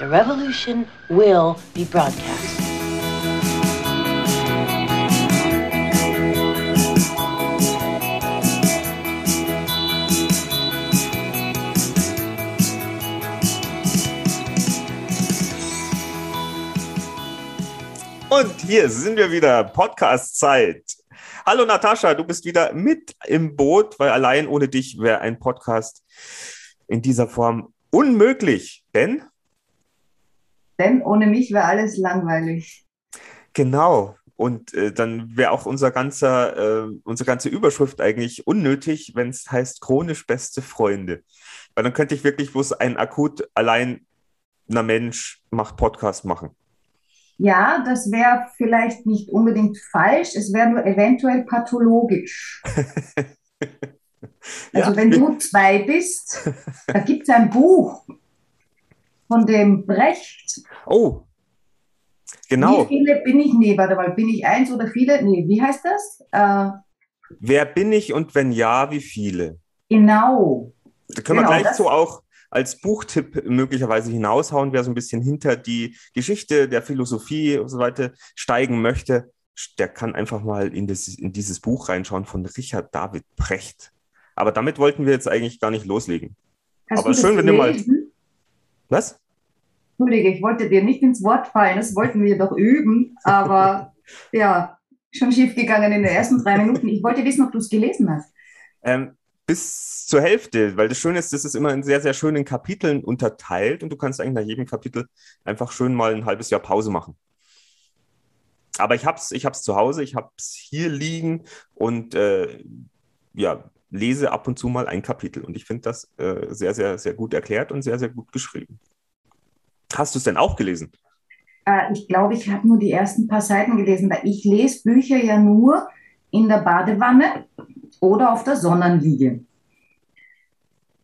The revolution will be broadcast. Und hier sind wir wieder, Podcast-Zeit. Hallo Natascha, du bist wieder mit im Boot, weil allein ohne dich wäre ein Podcast in dieser Form unmöglich. Denn? Denn ohne mich wäre alles langweilig. Genau. Und äh, dann wäre auch unser ganzer, äh, unsere ganze Überschrift eigentlich unnötig, wenn es heißt chronisch beste Freunde. Weil dann könnte ich wirklich bloß ein akut allein einer Mensch macht Podcast machen. Ja, das wäre vielleicht nicht unbedingt falsch, es wäre nur eventuell pathologisch. also ja. wenn du zwei bist, da gibt es ein Buch von dem Brecht. Oh, genau. Wie viele bin ich? Nee, warte mal, bin ich eins oder viele? Nee, wie heißt das? Äh, Wer bin ich und wenn ja, wie viele? Genau. Da können genau, wir gleich so auch als Buchtipp möglicherweise hinaushauen, wer so ein bisschen hinter die Geschichte der Philosophie und so weiter steigen möchte, der kann einfach mal in, das, in dieses Buch reinschauen von Richard David Brecht. Aber damit wollten wir jetzt eigentlich gar nicht loslegen. Hast Aber schön, wenn du mal. Was? Entschuldige, ich wollte dir nicht ins Wort fallen, das wollten wir doch üben, aber ja, schon schief gegangen in den ersten drei Minuten. Ich wollte wissen, ob du es gelesen hast. Ähm, bis zur Hälfte, weil das Schöne ist, das ist immer in sehr, sehr schönen Kapiteln unterteilt und du kannst eigentlich nach jedem Kapitel einfach schön mal ein halbes Jahr Pause machen. Aber ich habe es ich hab's zu Hause, ich habe es hier liegen und äh, ja, lese ab und zu mal ein Kapitel. Und ich finde das äh, sehr, sehr, sehr gut erklärt und sehr, sehr gut geschrieben. Hast du es denn auch gelesen? Äh, ich glaube, ich habe nur die ersten paar Seiten gelesen, weil ich lese Bücher ja nur in der Badewanne oder auf der Sonnenliege.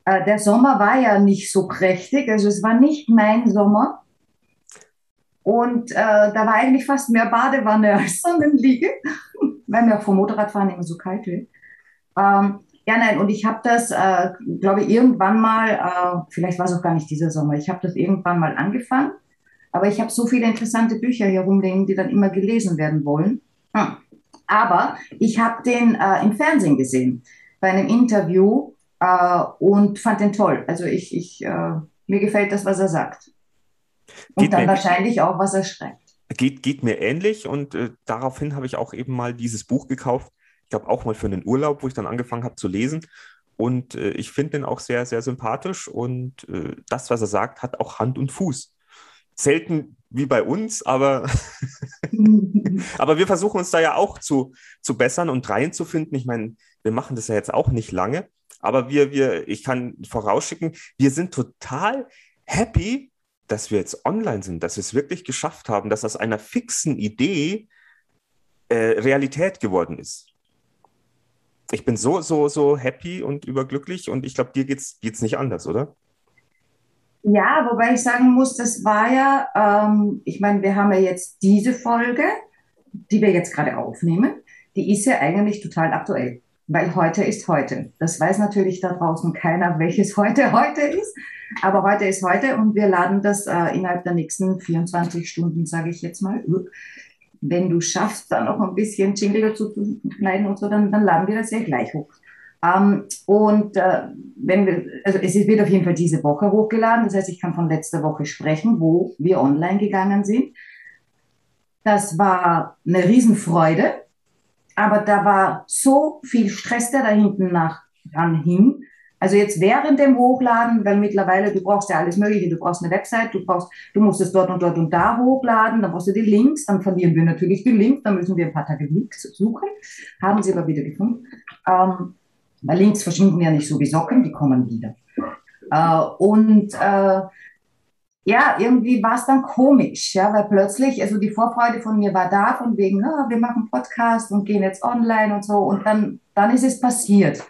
Äh, der Sommer war ja nicht so prächtig, also es war nicht mein Sommer. Und äh, da war eigentlich fast mehr Badewanne als Sonnenliege, weil mir auch vom Motorradfahren immer so kalt wird. Ähm, ja, nein, und ich habe das, äh, glaube ich, irgendwann mal, äh, vielleicht war es auch gar nicht dieser Sommer, ich habe das irgendwann mal angefangen, aber ich habe so viele interessante Bücher hier rumliegen, die dann immer gelesen werden wollen. Hm. Aber ich habe den äh, im Fernsehen gesehen, bei einem Interview äh, und fand den toll. Also ich, ich äh, mir gefällt das, was er sagt. Und geht dann wahrscheinlich auch, was er schreibt. Geht, geht mir ähnlich und äh, daraufhin habe ich auch eben mal dieses Buch gekauft. Ich glaube auch mal für einen Urlaub, wo ich dann angefangen habe zu lesen. Und äh, ich finde den auch sehr, sehr sympathisch und äh, das, was er sagt, hat auch Hand und Fuß. Selten wie bei uns, aber, aber wir versuchen uns da ja auch zu, zu bessern und reinzufinden. Ich meine, wir machen das ja jetzt auch nicht lange, aber wir, wir, ich kann vorausschicken, wir sind total happy, dass wir jetzt online sind, dass wir es wirklich geschafft haben, dass aus einer fixen Idee äh, Realität geworden ist. Ich bin so, so, so happy und überglücklich und ich glaube, dir geht es nicht anders, oder? Ja, wobei ich sagen muss, das war ja, ähm, ich meine, wir haben ja jetzt diese Folge, die wir jetzt gerade aufnehmen, die ist ja eigentlich total aktuell, weil heute ist heute. Das weiß natürlich da draußen keiner, welches heute heute ist, aber heute ist heute und wir laden das äh, innerhalb der nächsten 24 Stunden, sage ich jetzt mal. Wenn du schaffst, da noch ein bisschen Jingle dazu zu schneiden und so, dann, dann laden wir das ja gleich hoch. Ähm, und äh, wenn wir, also es wird auf jeden Fall diese Woche hochgeladen. Das heißt, ich kann von letzter Woche sprechen, wo wir online gegangen sind. Das war eine Riesenfreude, aber da war so viel Stress, der da hinten nach dran hing. Also jetzt während dem Hochladen, weil mittlerweile du brauchst ja alles Mögliche, du brauchst eine Website, du brauchst, du musst es dort und dort und da hochladen, dann brauchst du die Links, dann verlieren wir natürlich die Links, dann müssen wir ein paar Tage Links suchen, haben sie aber wieder gefunden. Ähm, weil Links verschwinden ja nicht so wie Socken, die kommen wieder. Äh, und äh, ja, irgendwie war es dann komisch, ja, weil plötzlich, also die Vorfreude von mir war da, von wegen, oh, wir machen Podcast und gehen jetzt online und so, und dann, dann ist es passiert.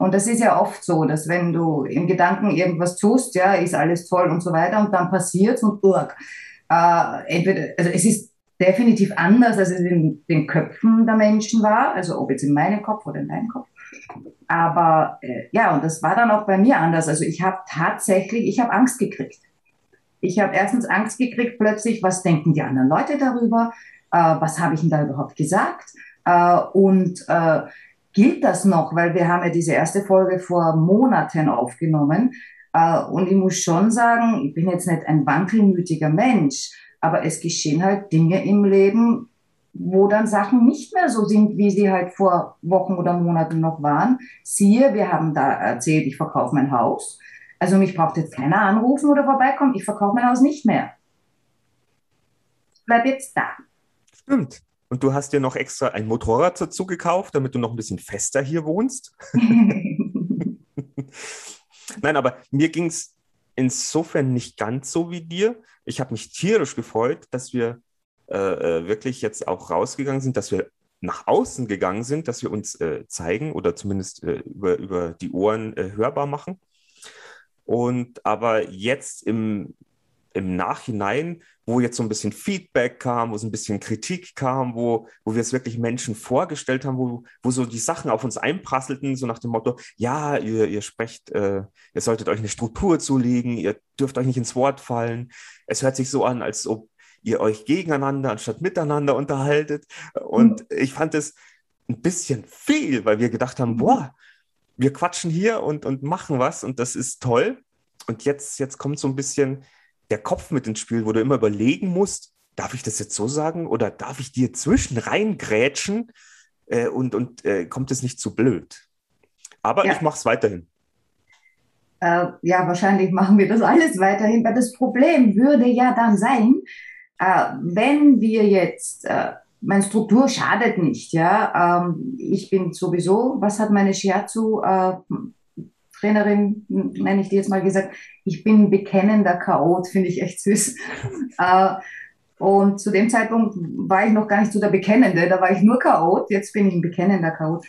Und das ist ja oft so, dass wenn du im Gedanken irgendwas tust, ja, ist alles toll und so weiter, und dann passiert's und urk. Äh, entweder, also es ist definitiv anders, als es in den Köpfen der Menschen war, also ob jetzt in meinem Kopf oder in deinem Kopf. Aber äh, ja, und das war dann auch bei mir anders. Also ich habe tatsächlich, ich habe Angst gekriegt. Ich habe erstens Angst gekriegt plötzlich, was denken die anderen Leute darüber? Äh, was habe ich denn da überhaupt gesagt? Äh, und äh, gilt das noch? Weil wir haben ja diese erste Folge vor Monaten aufgenommen. Äh, und ich muss schon sagen, ich bin jetzt nicht ein wankelmütiger Mensch, aber es geschehen halt Dinge im Leben, wo dann Sachen nicht mehr so sind, wie sie halt vor Wochen oder Monaten noch waren. Siehe, wir haben da erzählt, ich verkaufe mein Haus. Also mich braucht jetzt keiner anrufen oder vorbeikommen. Ich verkaufe mein Haus nicht mehr. Ich bleib jetzt da. Stimmt. Und du hast dir noch extra ein Motorrad dazu gekauft, damit du noch ein bisschen fester hier wohnst. Nein, aber mir ging es insofern nicht ganz so wie dir. Ich habe mich tierisch gefreut, dass wir äh, äh, wirklich jetzt auch rausgegangen sind, dass wir nach außen gegangen sind, dass wir uns äh, zeigen oder zumindest äh, über, über die Ohren äh, hörbar machen. Und aber jetzt im, im Nachhinein, wo jetzt so ein bisschen Feedback kam, wo so ein bisschen Kritik kam, wo, wo wir es wirklich Menschen vorgestellt haben, wo, wo so die Sachen auf uns einprasselten, so nach dem Motto, ja, ihr, ihr sprecht, äh, ihr solltet euch eine Struktur zulegen, ihr dürft euch nicht ins Wort fallen. Es hört sich so an, als ob ihr euch gegeneinander anstatt miteinander unterhaltet. Und mhm. ich fand es ein bisschen viel, weil wir gedacht haben, boah, wir quatschen hier und, und machen was und das ist toll. Und jetzt, jetzt kommt so ein bisschen der Kopf mit ins Spiel, wo du immer überlegen musst, darf ich das jetzt so sagen oder darf ich dir zwischen reingrätschen äh, und, und äh, kommt es nicht zu blöd? Aber ja. ich mache es weiterhin. Äh, ja, wahrscheinlich machen wir das alles weiterhin, weil das Problem würde ja dann sein, äh, wenn wir jetzt, äh, meine Struktur schadet nicht, ja, ähm, ich bin sowieso, was hat meine Shiatsu äh, Trainerin, nenne ich die jetzt mal gesagt, ich bin ein bekennender Chaot, finde ich echt süß. äh, und zu dem Zeitpunkt war ich noch gar nicht so der Bekennende, da war ich nur Chaot, jetzt bin ich ein bekennender Chaot.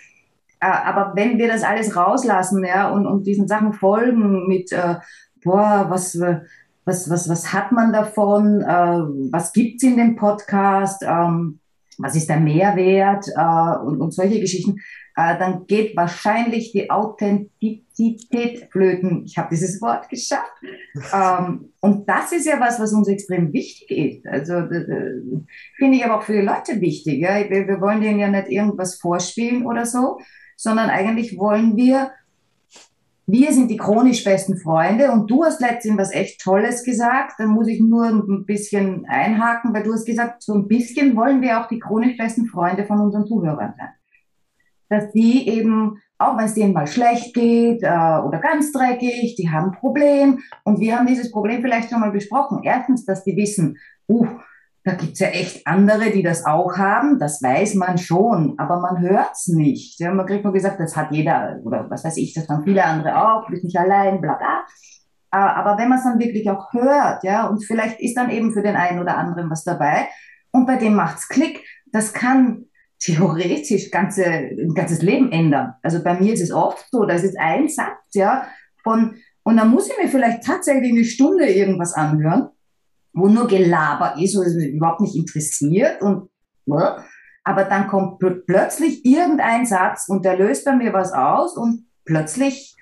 Äh, aber wenn wir das alles rauslassen, ja, und, und diesen Sachen folgen mit, äh, boah, was, was, was, was hat man davon, äh, was gibt's in dem Podcast, ähm, was ist der Mehrwert und, und solche Geschichten, äh, dann geht wahrscheinlich die Authentizität flöten. Ich habe dieses Wort geschafft. ähm, und das ist ja was, was uns extrem wichtig ist. Also finde ich aber auch für die Leute wichtig. Ja? Wir, wir wollen denen ja nicht irgendwas vorspielen oder so, sondern eigentlich wollen wir wir sind die chronisch besten Freunde und du hast letztens was echt Tolles gesagt. Da muss ich nur ein bisschen einhaken, weil du hast gesagt, so ein bisschen wollen wir auch die chronisch besten Freunde von unseren Zuhörern sein. Dass die eben, auch wenn es denen mal schlecht geht äh, oder ganz dreckig, die haben ein Problem und wir haben dieses Problem vielleicht schon mal besprochen. Erstens, dass die wissen, uh, da gibt's ja echt andere, die das auch haben, das weiß man schon, aber man hört's nicht. Ja, man kriegt nur gesagt, das hat jeder, oder was weiß ich, das haben viele andere auch, bist nicht allein, bla bla. Ah, aber wenn man es dann wirklich auch hört, ja, und vielleicht ist dann eben für den einen oder anderen was dabei, und bei dem macht's Klick, das kann theoretisch ganze, ein ganzes Leben ändern. Also bei mir ist es oft so, das ist ein Satz, ja, von, und dann muss ich mir vielleicht tatsächlich eine Stunde irgendwas anhören, wo nur Gelaber ist, wo es mich überhaupt nicht interessiert und aber dann kommt pl plötzlich irgendein Satz und der löst bei mir was aus und plötzlich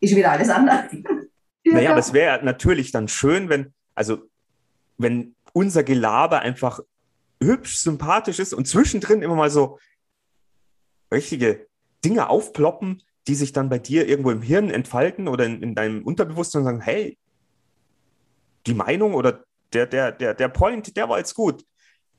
ist wieder alles anders. naja, aber es wäre natürlich dann schön, wenn, also wenn unser Gelaber einfach hübsch, sympathisch ist und zwischendrin immer mal so richtige Dinge aufploppen, die sich dann bei dir irgendwo im Hirn entfalten oder in, in deinem Unterbewusstsein und sagen, hey, die Meinung oder der, der, der, der Point, der war jetzt gut.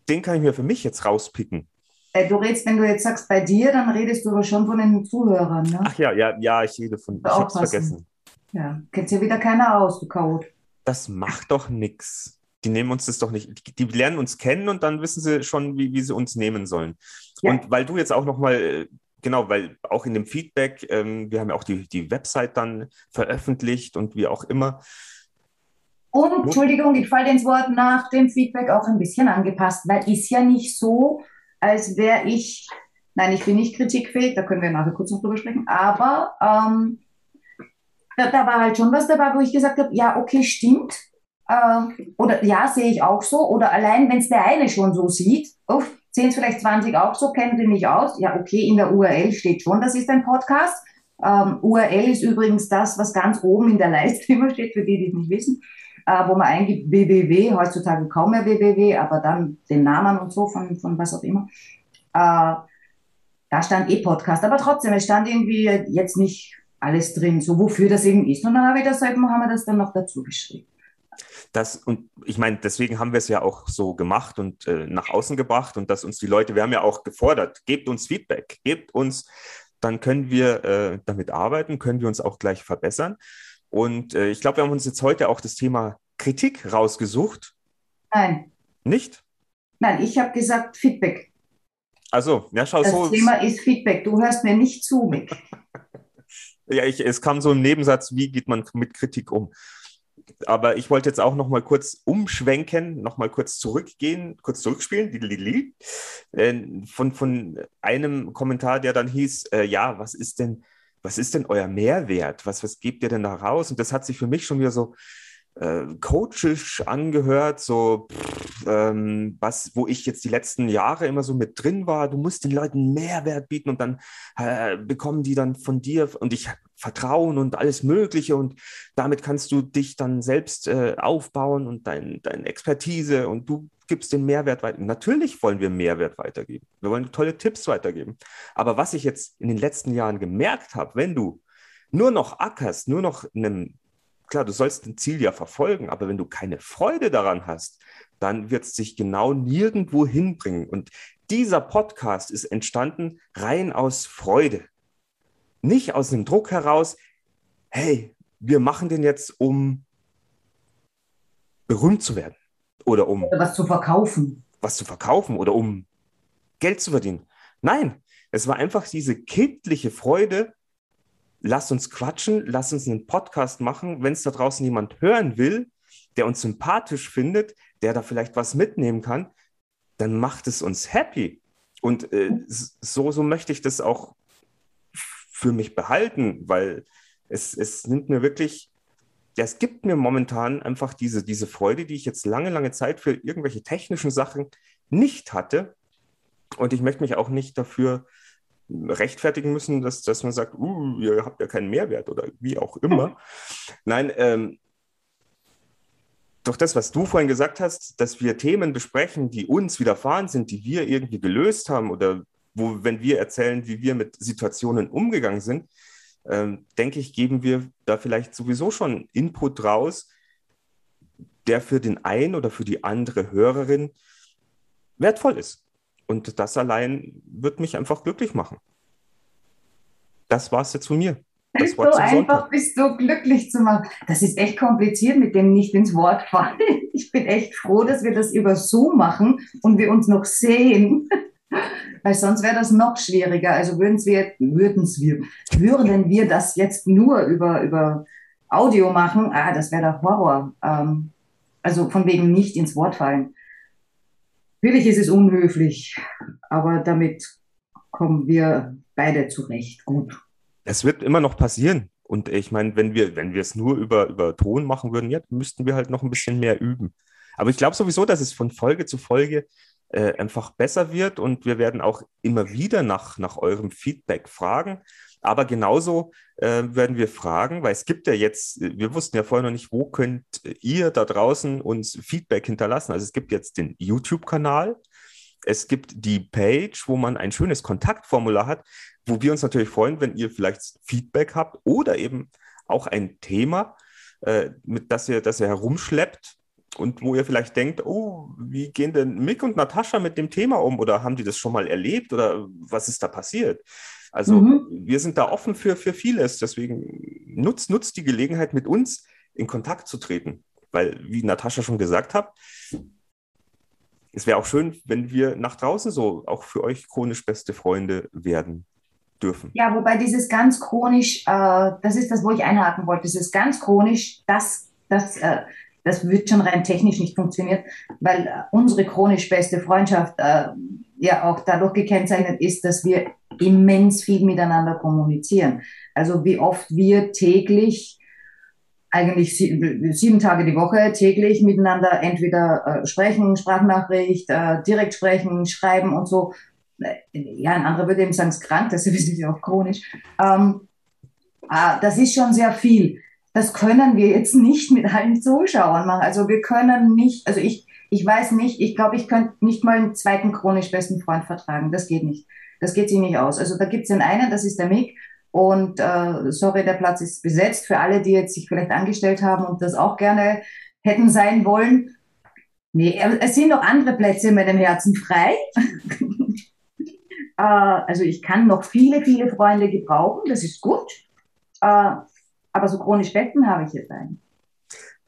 Den kann ich mir für mich jetzt rauspicken. Äh, du redest, wenn du jetzt sagst bei dir, dann redest du aber schon von den Zuhörern, ne? Ach ja, ja, ja, ich rede von. Ich hab's vergessen. Ja, kennt ja wieder keiner aus, du Chaot. Das macht doch nichts. Die nehmen uns das doch nicht. Die, die, lernen uns kennen und dann wissen sie schon, wie, wie sie uns nehmen sollen. Ja. Und weil du jetzt auch nochmal, genau, weil auch in dem Feedback, ähm, wir haben ja auch die, die Website dann veröffentlicht und wie auch immer. Und, Entschuldigung, ich falle ins Wort nach dem Feedback auch ein bisschen angepasst, weil ist ja nicht so, als wäre ich, nein, ich bin nicht kritikfähig, da können wir nachher kurz noch drüber sprechen, aber ähm, da, da, war halt schon was dabei, wo ich gesagt habe, ja, okay, stimmt. Äh, oder ja, sehe ich auch so. Oder allein, wenn es der eine schon so sieht, oh, sehen es vielleicht 20 auch so, kennen die mich aus. Ja, okay, in der URL steht schon, das ist ein Podcast. Ähm, URL ist übrigens das, was ganz oben in der Leiste immer steht, für die, die es nicht wissen. äh, wo man eingibt www, heutzutage kaum mehr www, aber dann den Namen und so von, von was auch immer. Äh, da stand eh Podcast, aber trotzdem, es stand irgendwie jetzt nicht alles drin, so wofür das eben ist. Und dann habe ich das halt, haben wir das dann noch dazu geschrieben. Das, und ich meine, deswegen haben wir es ja auch so gemacht und äh, nach außen gebracht und dass uns die Leute, wir haben ja auch gefordert, gebt uns Feedback, gebt uns, dann können wir äh, damit arbeiten, können wir uns auch gleich verbessern. Und äh, ich glaube, wir haben uns jetzt heute auch das Thema Kritik rausgesucht. Nein. Nicht? Nein, ich habe gesagt Feedback. Also, ja, schau das so. Das Thema ist Feedback. Du hörst mir nicht zu, Mick. ja, ich, es kam so im Nebensatz, wie geht man mit Kritik um? Aber ich wollte jetzt auch noch mal kurz umschwenken, noch mal kurz zurückgehen, kurz zurückspielen, von, von einem Kommentar, der dann hieß, äh, ja, was ist denn, was ist denn euer Mehrwert? Was, was gebt ihr denn da raus? Und das hat sich für mich schon wieder so äh, coachisch angehört, so pff, ähm, was, wo ich jetzt die letzten Jahre immer so mit drin war. Du musst den Leuten Mehrwert bieten und dann äh, bekommen die dann von dir und ich Vertrauen und alles Mögliche und damit kannst du dich dann selbst äh, aufbauen und dein, deine Expertise und du gibst den Mehrwert weiter. Natürlich wollen wir Mehrwert weitergeben. Wir wollen tolle Tipps weitergeben. Aber was ich jetzt in den letzten Jahren gemerkt habe, wenn du nur noch ackerst, nur noch einem klar, du sollst ein Ziel ja verfolgen, aber wenn du keine Freude daran hast, dann wird es sich genau nirgendwo hinbringen. Und dieser Podcast ist entstanden rein aus Freude. Nicht aus dem Druck heraus, hey, wir machen den jetzt, um berühmt zu werden oder um was zu verkaufen. Was zu verkaufen oder um Geld zu verdienen. Nein, es war einfach diese kindliche Freude, lass uns quatschen, lass uns einen Podcast machen. Wenn es da draußen jemand hören will, der uns sympathisch findet, der da vielleicht was mitnehmen kann, dann macht es uns happy. Und äh, so, so möchte ich das auch für mich behalten, weil es, es nimmt mir wirklich, ja, es gibt mir momentan einfach diese, diese Freude, die ich jetzt lange, lange Zeit für irgendwelche technischen Sachen nicht hatte. Und ich möchte mich auch nicht dafür rechtfertigen müssen, dass, dass man sagt, uh, ihr habt ja keinen Mehrwert oder wie auch immer. Nein, ähm, doch das, was du vorhin gesagt hast, dass wir Themen besprechen, die uns widerfahren sind, die wir irgendwie gelöst haben oder wo, wenn wir erzählen, wie wir mit Situationen umgegangen sind, ähm, denke ich, geben wir da vielleicht sowieso schon Input raus, der für den einen oder für die andere Hörerin wertvoll ist. Und das allein wird mich einfach glücklich machen. Das war es jetzt von mir. Das so einfach Sonntag. bist du glücklich zu machen. Das ist echt kompliziert mit dem nicht ins Wort fallen. Ich bin echt froh, dass wir das über Zoom machen und wir uns noch sehen. Weil sonst wäre das noch schwieriger. Also würden wir, würden wir, würden wir das jetzt nur über, über Audio machen, ah, das wäre der Horror. Ähm, also von wegen nicht ins Wort fallen. Natürlich ist es unhöflich, aber damit kommen wir beide zurecht. Gut. Es wird immer noch passieren. Und ich meine, wenn wir, wenn wir es nur über, über Ton machen würden, ja, müssten wir halt noch ein bisschen mehr üben. Aber ich glaube sowieso, dass es von Folge zu Folge äh, einfach besser wird und wir werden auch immer wieder nach, nach eurem Feedback fragen. Aber genauso äh, werden wir fragen, weil es gibt ja jetzt, wir wussten ja vorher noch nicht, wo könnt ihr da draußen uns Feedback hinterlassen. Also es gibt jetzt den YouTube-Kanal, es gibt die Page, wo man ein schönes Kontaktformular hat, wo wir uns natürlich freuen, wenn ihr vielleicht Feedback habt oder eben auch ein Thema, äh, mit das ihr, das ihr herumschleppt und wo ihr vielleicht denkt, oh, wie gehen denn Mick und Natascha mit dem Thema um oder haben die das schon mal erlebt oder was ist da passiert? Also mhm. wir sind da offen für, für vieles. Deswegen nutzt, nutzt die Gelegenheit, mit uns in Kontakt zu treten. Weil, wie Natascha schon gesagt hat, es wäre auch schön, wenn wir nach draußen so auch für euch chronisch beste Freunde werden dürfen. Ja, wobei dieses ganz chronisch, äh, das ist das, wo ich einhaken wollte, dieses ganz chronisch, das, das, äh, das wird schon rein technisch nicht funktionieren, weil äh, unsere chronisch beste Freundschaft äh, ja auch dadurch gekennzeichnet ist, dass wir immens viel miteinander kommunizieren. Also wie oft wir täglich, eigentlich sieben Tage die Woche täglich miteinander entweder äh, sprechen, Sprachnachricht, äh, direkt sprechen, schreiben und so. Ja, ein anderer würde eben sagen, es ist krank, das ist ja auch chronisch. Ähm, äh, das ist schon sehr viel. Das können wir jetzt nicht mit allen Zuschauern machen. Also wir können nicht, also ich, ich weiß nicht, ich glaube, ich könnte nicht mal einen zweiten chronisch besten Freund vertragen. Das geht nicht. Das geht sich nicht aus. Also da gibt es den einen, das ist der Mick. Und äh, sorry, der Platz ist besetzt für alle, die jetzt sich vielleicht angestellt haben und das auch gerne hätten sein wollen. Nee, es sind noch andere Plätze in meinem Herzen frei. äh, also ich kann noch viele, viele Freunde gebrauchen, das ist gut. Äh, aber so chronisch Betten habe ich jetzt einen.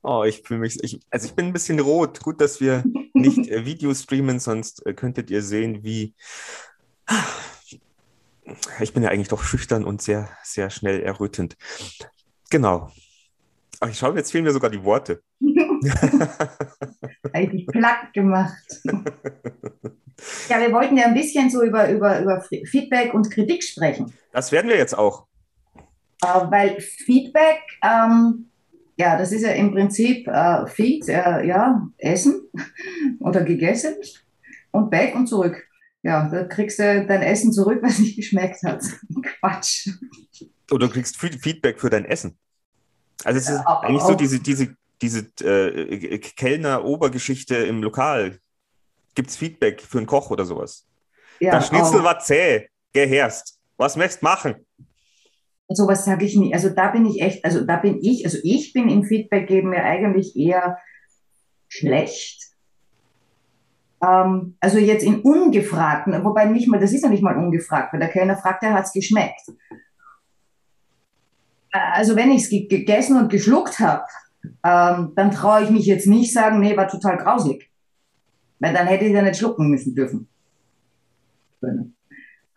Oh, ich fühle mich, ich, also ich bin ein bisschen rot. Gut, dass wir nicht äh, Video streamen, sonst äh, könntet ihr sehen, wie. Ich bin ja eigentlich doch schüchtern und sehr, sehr schnell errötend. Genau. Ach, ich schaue, jetzt fehlen mir sogar die Worte. Eigentlich platt gemacht. ja, wir wollten ja ein bisschen so über, über, über Feedback und Kritik sprechen. Das werden wir jetzt auch. Äh, weil Feedback, ähm, ja, das ist ja im Prinzip äh, Feed, äh, ja, Essen oder gegessen und back und zurück. Ja, da kriegst du dein Essen zurück, was nicht geschmeckt hat. Quatsch. Oder du kriegst Feedback für dein Essen. Also es ist ja, eigentlich so diese, diese, diese äh, Kellner-Obergeschichte im Lokal. Gibt es Feedback für einen Koch oder sowas? Ja, das Schnitzel auch. war zäh, geherst. Was möchtest du machen? Sowas sage ich nie. Also da bin ich echt, also da bin ich, also ich bin im Feedback geben mir eigentlich eher schlecht. Ähm, also jetzt in ungefragten, wobei nicht mal, das ist ja nicht mal ungefragt, weil der Kellner fragt, er hat es geschmeckt. Äh, also wenn ich es gegessen und geschluckt habe, ähm, dann traue ich mich jetzt nicht sagen, nee, war total grausig. Weil dann hätte ich ja nicht schlucken müssen dürfen.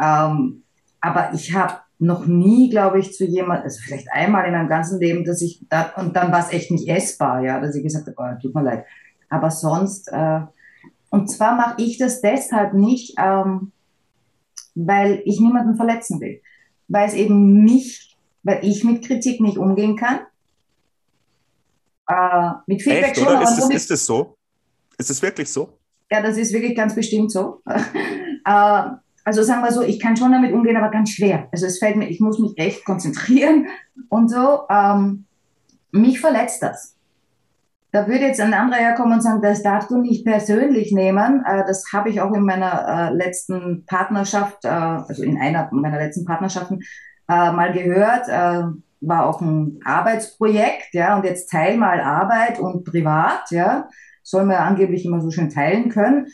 Ähm, aber ich habe noch nie, glaube ich, zu jemand, also vielleicht einmal in meinem ganzen Leben, dass ich da, und dann war es echt nicht essbar, ja, dass ich gesagt habe, oh, tut mir leid. Aber sonst, äh, und zwar mache ich das deshalb nicht, ähm, weil ich niemanden verletzen will. Weil es eben mich, weil ich mit Kritik nicht umgehen kann. Äh, mit Feedback Echt, schon. Oder ist, es, ist es so? Ist es wirklich so? Ja, das ist wirklich ganz bestimmt so. äh, also sagen wir so, ich kann schon damit umgehen, aber ganz schwer. Also es fällt mir, ich muss mich echt konzentrieren und so. Ähm, mich verletzt das. Da würde jetzt ein anderer herkommen und sagen, das darfst du nicht persönlich nehmen. Äh, das habe ich auch in meiner äh, letzten Partnerschaft, äh, also in einer meiner letzten Partnerschaften äh, mal gehört. Äh, war auch ein Arbeitsprojekt, ja, und jetzt teil mal Arbeit und privat, ja, soll man ja angeblich immer so schön teilen können.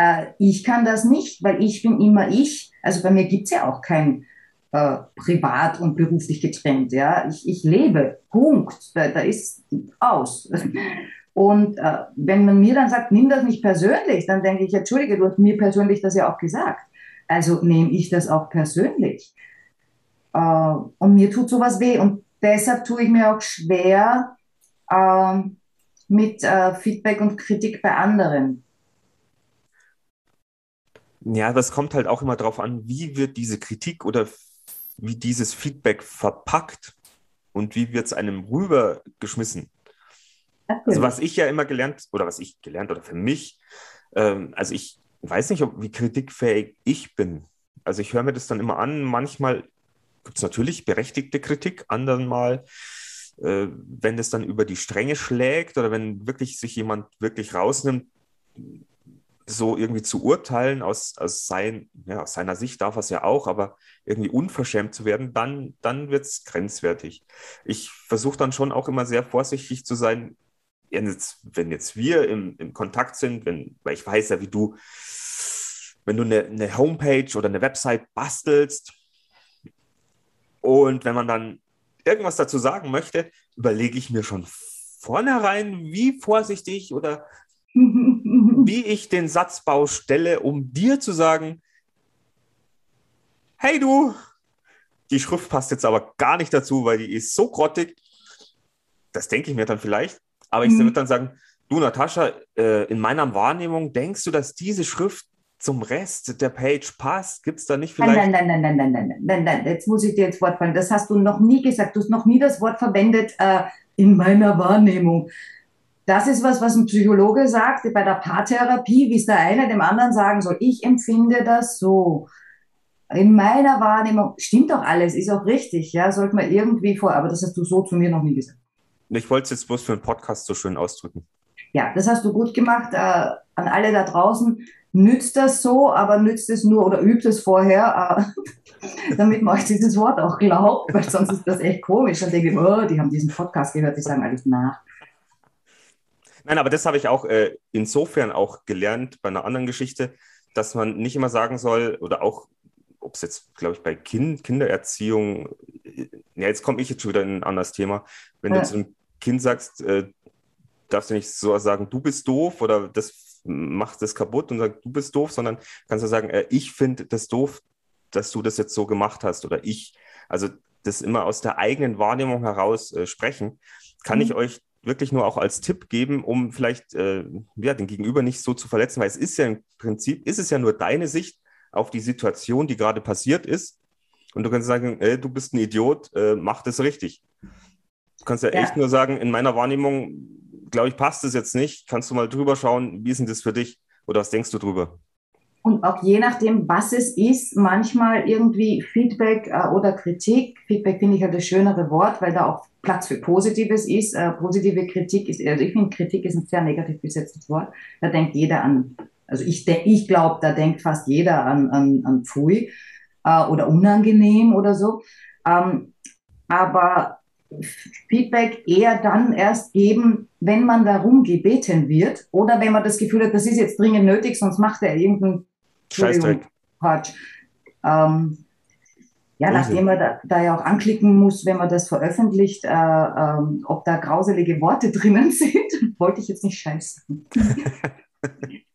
Äh, ich kann das nicht, weil ich bin immer ich. Also bei mir gibt's ja auch kein äh, privat und beruflich getrennt. Ja, ich, ich lebe. Punkt. Da, da ist aus. Und äh, wenn man mir dann sagt, nimm das nicht persönlich, dann denke ich, entschuldige, du hast mir persönlich das ja auch gesagt. Also nehme ich das auch persönlich. Äh, und mir tut sowas weh. Und deshalb tue ich mir auch schwer äh, mit Feedback und Kritik bei anderen. Ja, das kommt halt auch immer darauf an, wie wird diese Kritik oder wie dieses Feedback verpackt und wie wird es einem rübergeschmissen. Okay. Also was ich ja immer gelernt, oder was ich gelernt, oder für mich, ähm, also ich weiß nicht, ob, wie kritikfähig ich bin. Also ich höre mir das dann immer an, manchmal gibt es natürlich berechtigte Kritik, anderen Mal, äh, wenn es dann über die Stränge schlägt oder wenn wirklich sich jemand wirklich rausnimmt, so irgendwie zu urteilen, aus, aus, sein, ja, aus seiner Sicht darf er es ja auch, aber irgendwie unverschämt zu werden, dann, dann wird es grenzwertig. Ich versuche dann schon auch immer sehr vorsichtig zu sein, jetzt, wenn jetzt wir im, im Kontakt sind, wenn, weil ich weiß ja, wie du, wenn du eine, eine Homepage oder eine Website bastelst und wenn man dann irgendwas dazu sagen möchte, überlege ich mir schon vornherein, wie vorsichtig oder wie ich den Satzbau stelle, um dir zu sagen, hey du, die Schrift passt jetzt aber gar nicht dazu, weil die ist so grottig. Das denke ich mir dann vielleicht. Aber ich mhm. würde dann sagen, du Natascha, äh, in meiner Wahrnehmung denkst du, dass diese Schrift zum Rest der Page passt? Gibt es da nicht vielleicht... Nein, nein, nein, nein, nein, nein, nein, nein, nein, jetzt muss ich dir ins Wort fallen. Das hast du noch nie gesagt. Du hast noch nie das Wort verwendet, äh, in meiner Wahrnehmung. Das ist was, was ein Psychologe sagt bei der Paartherapie, wie es der eine dem anderen sagen soll. Ich empfinde das so. In meiner Wahrnehmung stimmt doch alles, ist auch richtig, ja, sollte man irgendwie vor, aber das hast du so zu mir noch nie gesagt. Ich wollte es jetzt bloß für einen Podcast so schön ausdrücken. Ja, das hast du gut gemacht. Äh, an alle da draußen, nützt das so, aber nützt es nur oder übt es vorher, äh, damit man euch dieses Wort auch glaubt, weil sonst ist das echt komisch. Dann denke ich, oh, die haben diesen Podcast gehört, die sagen alles nach. Nein, aber das habe ich auch äh, insofern auch gelernt bei einer anderen Geschichte, dass man nicht immer sagen soll, oder auch, ob es jetzt, glaube ich, bei kind, Kindererziehung, ja, jetzt komme ich jetzt schon wieder in ein anderes Thema. Wenn ja. du zu einem Kind sagst, äh, darfst du nicht so sagen, du bist doof oder das macht das kaputt und sagt, du bist doof, sondern kannst du sagen, äh, ich finde das doof, dass du das jetzt so gemacht hast oder ich. Also das immer aus der eigenen Wahrnehmung heraus äh, sprechen, kann mhm. ich euch wirklich nur auch als Tipp geben, um vielleicht äh, ja, den Gegenüber nicht so zu verletzen, weil es ist ja im Prinzip, ist es ja nur deine Sicht auf die Situation, die gerade passiert ist. Und du kannst sagen, ey, du bist ein Idiot, äh, mach das richtig. Du kannst ja, ja, echt nur sagen, in meiner Wahrnehmung, glaube ich, passt es jetzt nicht. Kannst du mal drüber schauen, wie ist denn das für dich? Oder was denkst du drüber? Und auch je nachdem, was es ist, manchmal irgendwie Feedback äh, oder Kritik. Feedback finde ich ja das schönere Wort, weil da auch Platz für Positives ist. Äh, positive Kritik ist, also ich finde, Kritik ist ein sehr negativ besetztes Wort. Da denkt jeder an, also ich, ich glaube, da denkt fast jeder an, an, an Pfui äh, oder unangenehm oder so. Ähm, aber Feedback eher dann erst geben, wenn man darum gebeten wird oder wenn man das Gefühl hat, das ist jetzt dringend nötig, sonst macht er irgendeinen Scheißdreck. Quatsch. Ähm, ja, nachdem man da, da, ja auch anklicken muss, wenn man das veröffentlicht, äh, ähm, ob da grauselige Worte drinnen sind, wollte ich jetzt nicht scheißen. äh,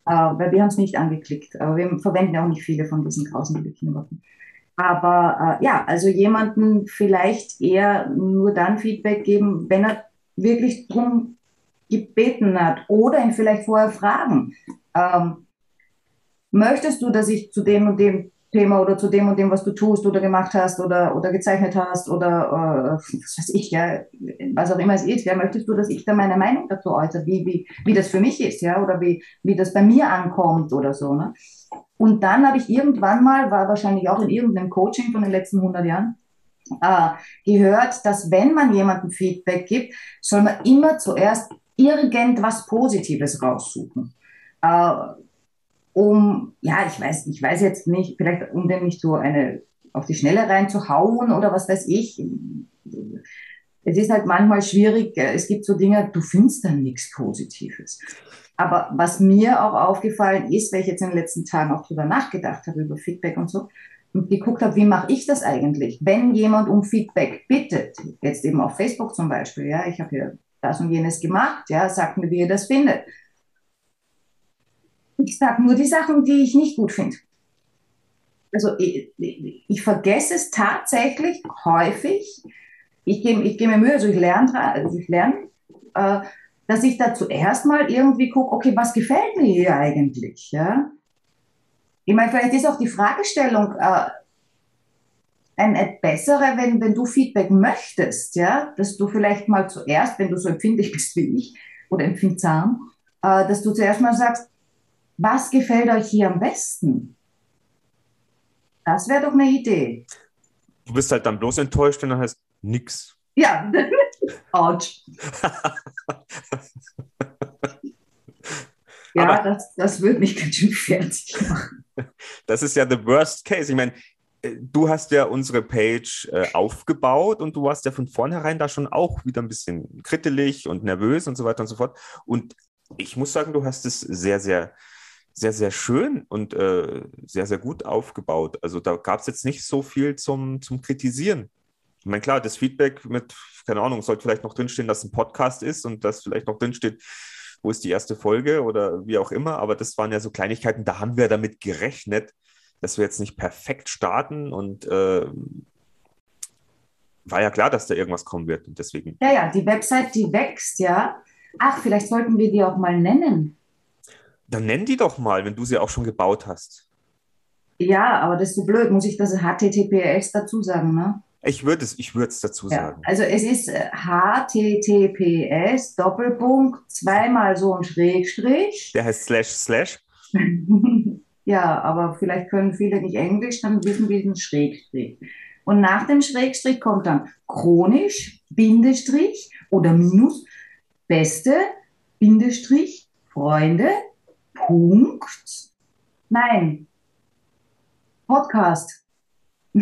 weil wir haben es nicht angeklickt, aber wir verwenden ja auch nicht viele von diesen grauseligen Worten. Aber äh, ja, also jemanden vielleicht eher nur dann Feedback geben, wenn er wirklich drum gebeten hat oder ihn vielleicht vorher fragen. Ähm, möchtest du, dass ich zu dem und dem Thema oder zu dem und dem, was du tust oder gemacht hast oder, oder gezeichnet hast oder äh, was weiß ich, ja, was auch immer es ist, ja, möchtest du, dass ich da meine Meinung dazu äußere, wie, wie, wie das für mich ist, ja, oder wie, wie das bei mir ankommt oder so, ne? Und dann habe ich irgendwann mal, war wahrscheinlich auch in irgendeinem Coaching von den letzten 100 Jahren, äh, gehört, dass wenn man jemandem Feedback gibt, soll man immer zuerst irgendwas Positives raussuchen. Äh, um, ja, ich weiß, ich weiß jetzt nicht, vielleicht um dem nicht so eine auf die Schnelle reinzuhauen oder was weiß ich. Es ist halt manchmal schwierig, es gibt so Dinge, du findest dann nichts Positives. Aber was mir auch aufgefallen ist, weil ich jetzt in den letzten Tagen auch drüber nachgedacht habe, über Feedback und so, und geguckt habe, wie mache ich das eigentlich? Wenn jemand um Feedback bittet, jetzt eben auf Facebook zum Beispiel, ja, ich habe hier das und jenes gemacht, ja, sagt mir, wie ihr das findet. Ich sage nur die Sachen, die ich nicht gut finde. Also ich, ich, vergesse es tatsächlich häufig. Ich gebe ich geb mir Mühe, also ich lerne, also ich lerne äh, dass ich da zuerst mal irgendwie gucke, okay, was gefällt mir hier eigentlich? Ja? Ich meine, vielleicht ist auch die Fragestellung äh, eine bessere, wenn, wenn du Feedback möchtest, ja, dass du vielleicht mal zuerst, wenn du so empfindlich bist wie ich oder empfindsam, äh, dass du zuerst mal sagst, was gefällt euch hier am besten? Das wäre doch eine Idee. Du bist halt dann bloß enttäuscht, wenn dann heißt nix. Ja, Autsch. ja, das, das würde mich ganz schön fertig machen. Das ist ja the worst case. Ich meine, äh, du hast ja unsere Page äh, aufgebaut und du warst ja von vornherein da schon auch wieder ein bisschen krittelig und nervös und so weiter und so fort. Und ich muss sagen, du hast es sehr, sehr, sehr, sehr schön und äh, sehr, sehr gut aufgebaut. Also da gab es jetzt nicht so viel zum, zum Kritisieren. Ich meine, klar, das Feedback mit, keine Ahnung, sollte vielleicht noch drinstehen, dass ein Podcast ist und dass vielleicht noch drinsteht, wo ist die erste Folge oder wie auch immer. Aber das waren ja so Kleinigkeiten, da haben wir damit gerechnet, dass wir jetzt nicht perfekt starten und äh, war ja klar, dass da irgendwas kommen wird und deswegen. Ja, ja, die Website, die wächst, ja. Ach, vielleicht sollten wir die auch mal nennen. Dann nenn die doch mal, wenn du sie auch schon gebaut hast. Ja, aber das ist so blöd. Muss ich das HTTPS dazu sagen, ne? Ich würde es, ich würde es dazu sagen. Ja, also es ist HTTPS äh, Doppelpunkt zweimal so ein Schrägstrich. Der heißt Slash Slash. ja, aber vielleicht können viele nicht Englisch, dann wissen wir den Schrägstrich. Und nach dem Schrägstrich kommt dann chronisch, Bindestrich, oder minus beste Bindestrich Freunde Punkt. Nein. Podcast.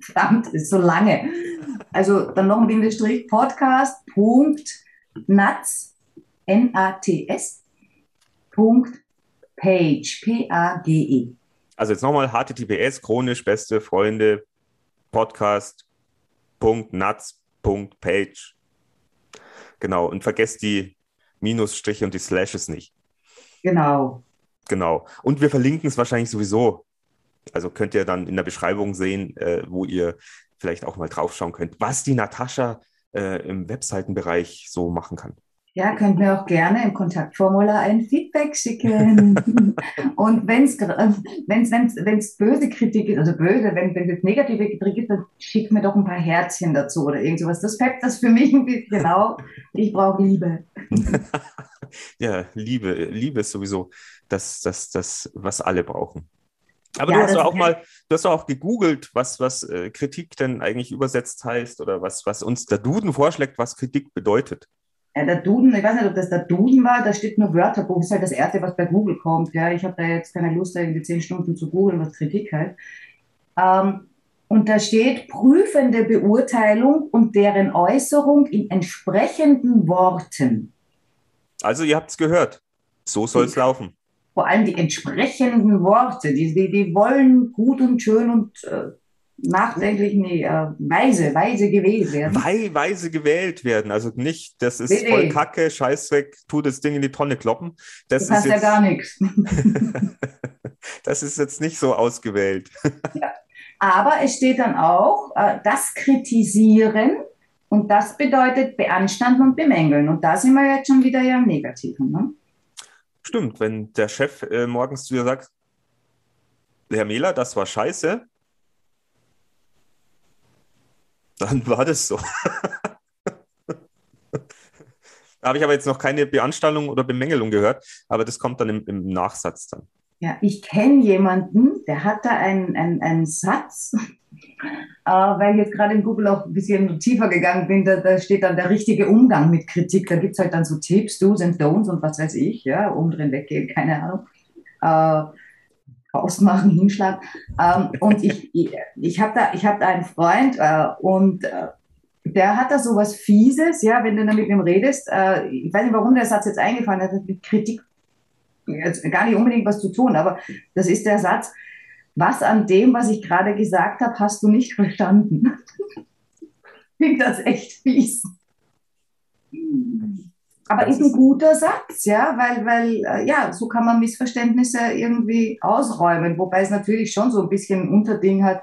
Verdammt ist so lange. Also dann noch ein Bindestrich. Podcast. Punkt. Nats N-A-T-S Punkt. Page. P-A-G-E Also jetzt nochmal HTTPS, chronisch beste Freunde, Podcast.nuts.page. Genau, und vergesst die Minusstriche und die Slashes nicht. Genau. Genau. Und wir verlinken es wahrscheinlich sowieso. Also könnt ihr dann in der Beschreibung sehen, äh, wo ihr vielleicht auch mal draufschauen könnt, was die Natascha äh, im Webseitenbereich so machen kann. Ja, könnt mir auch gerne im Kontaktformular ein Feedback schicken. und wenn es wenn's, wenn's, wenn's böse Kritik ist, also böse, wenn wenn es negative Kritik ist, dann schickt mir doch ein paar Herzchen dazu oder irgend sowas. Das peppt das für mich ein bisschen auf. Ich brauche Liebe. ja, Liebe, Liebe ist sowieso das, das, das, was alle brauchen. Aber Ja, du hast auch mal, du hast auch gegoogelt, was, was äh, Kritik denn eigentlich übersetzt heißt oder was, was uns der Duden vorschlägt, was Kritik bedeutet. Ja, der Duden, ich weiß nicht, ob das der Duden war, da steht nur Wörterbuch, ist halt das Erste, was bei Google kommt. Ja, ich habe da jetzt keine Lust, irgendwie zehn Stunden zu googeln, was Kritik heißt. Ähm, und da steht prüfende Beurteilung und deren Äußerung in entsprechenden Worten. Also ihr habt es gehört. So soll es laufen. Vor allem die entsprechenden Worte, die, die, die wollen gut und schön und äh, nachdenklich, nee, äh, weise, weise gewählt werden. Wei- weise gewählt werden. Also nicht, das ist Nee, voll Kacke, Scheißdreck, tu das Ding in die Tonne kloppen. Das Du ist hast ja jetzt, gar nichts. das ist jetzt nicht so ausgewählt. Aber es steht dann auch, äh, das Kritisieren und das bedeutet beanstanden und bemängeln. Und da sind wir jetzt schon wieder ja im Negativen. Ne? Stimmt, wenn der Chef äh, morgens zu dir sagt, Herr Mehler, das war scheiße, dann war das so. Da habe ich aber jetzt noch keine Beanstandung oder Bemängelung gehört, aber das kommt dann im, im Nachsatz dann. Ja, ich kenne jemanden, der hat da einen, einen, einen Satz, äh, weil ich jetzt gerade in Google auch ein bisschen tiefer gegangen bin, da, da steht dann der richtige Umgang mit Kritik. Da gibt es halt dann so Tipps, Do's and Don'ts und was weiß ich, ja, umdrehen, weggehen, keine Ahnung. Äh, ausmachen, hinschlagen. Ähm, und ich, ich, habe da, hab da einen Freund äh, und äh, der hat da so was Fieses, ja, wenn du dann mit ihm redest. Äh, ich weiß nicht, warum der Satz jetzt eingefallen hat mit Kritik jetzt gar nicht unbedingt was zu tun, aber das ist der Satz, was an dem, was ich gerade gesagt habe, hast du nicht verstanden. Finde das echt fies. Aber ist ein guter Satz, ja, weil, weil, äh, ja, so kann man Missverständnisse irgendwie ausräumen, wobei es natürlich schon so ein bisschen ein Unterding hat.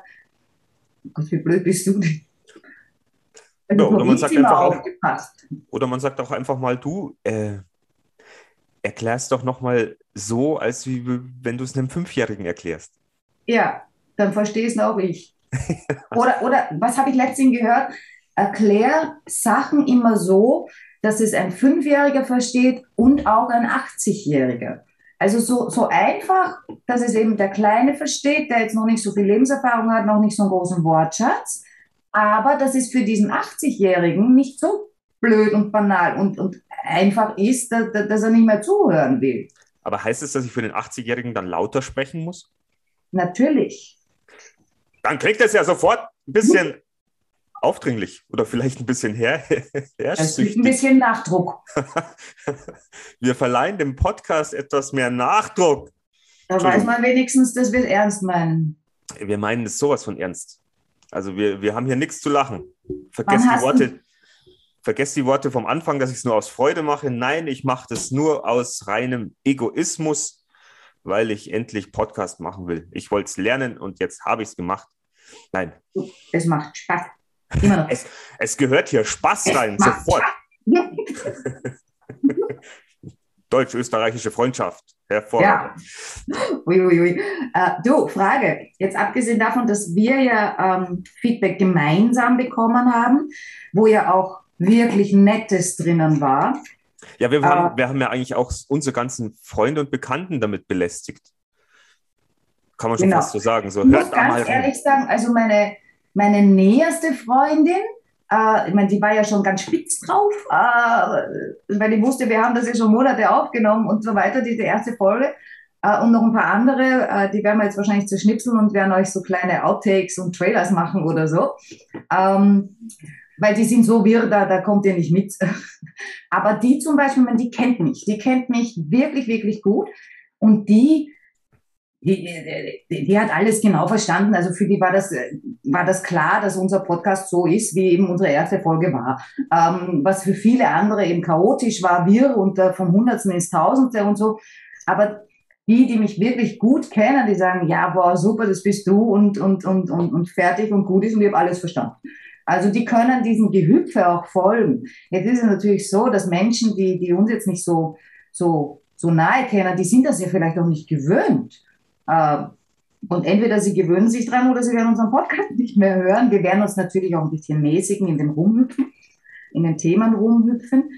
Oh Gott, wie blöd bist du denn? Ja, oder man sagt einfach auch-. Oder man sagt auch einfach mal, du, äh, erklärst doch nochmal so, als wie wenn du es einem Fünfjährigen erklärst. Ja, dann verstehe es auch ich. Oder, oder was habe ich letztens gehört? Erklär Sachen immer so, dass es ein Fünfjähriger versteht und auch ein 80-Jähriger. Also so, so einfach, dass es eben der Kleine versteht, der jetzt noch nicht so viel Lebenserfahrung hat, noch nicht so einen großen Wortschatz, aber dass es für diesen 80-Jährigen nicht so blöd und banal und, und einfach ist, dass, dass er nicht mehr zuhören will. Aber heißt es, dass ich für den 80-Jährigen dann lauter sprechen muss? Natürlich. Dann kriegt es ja sofort ein bisschen aufdringlich oder vielleicht ein bisschen her Es gibt ein bisschen Nachdruck. Wir verleihen dem Podcast etwas mehr Nachdruck. Da weiß man wenigstens, dass wir es ernst meinen. Wir meinen es sowas von ernst. Also wir, wir haben hier nichts zu lachen. Vergesst die Worte. Vergesst die Worte vom Anfang, dass ich es nur aus Freude mache. Nein, ich mache das nur aus reinem Egoismus, weil ich endlich Podcast machen will. Ich wollte es lernen und jetzt habe ich es gemacht. Nein, Es macht Spaß. Immer noch. es, es gehört hier Spaß rein, macht sofort. Deutsch-österreichische Freundschaft. Hervorragend. Uiuiui. Äh, du, Frage. Jetzt abgesehen davon, dass wir ja ähm, Feedback gemeinsam bekommen haben, wo ja auch wirklich Nettes drinnen war. Ja, wir, Ah. haben, wir haben ja eigentlich auch unsere ganzen Freunde und Bekannten damit belästigt. Kann man schon Genau. fast so sagen. So, Ich muss ganz ehrlich sagen, also meine, meine näherste Freundin, Äh, ich meine, die war ja schon ganz spitz drauf, äh, weil ich wusste, wir haben das ja schon Monate aufgenommen und so weiter, diese erste Folge. Äh, und noch ein paar andere, äh, die werden wir jetzt wahrscheinlich zerschnipseln und werden euch so kleine Outtakes und Trailers machen oder so. Ähm, weil die sind so wirr, da, da kommt ihr nicht mit. Aber die zum Beispiel, die kennt mich, die kennt mich wirklich, wirklich gut. Und die, die, die, die, hat alles genau verstanden. Also für die war das, war das klar, dass unser Podcast so ist, wie eben unsere erste Folge war. Ähm, was für viele andere eben chaotisch war, wirr und äh, vom Hundertsten ins Tausendste und so. Aber die, die mich wirklich gut kennen, die sagen, ja, boah, super, das bist du und, und, und, und, und fertig und gut ist und ich habe alles verstanden. Also die können diesem Gehüpfe auch folgen. Jetzt ist es natürlich so, dass Menschen, die, die uns jetzt nicht so, so, so nahe kennen, die sind das ja vielleicht auch nicht gewöhnt. Äh, und entweder sie gewöhnen sich dran oder sie werden unseren Podcast nicht mehr hören. Wir werden uns natürlich auch ein bisschen mäßigen in den Rumhüpfen, in den Themen rumhüpfen.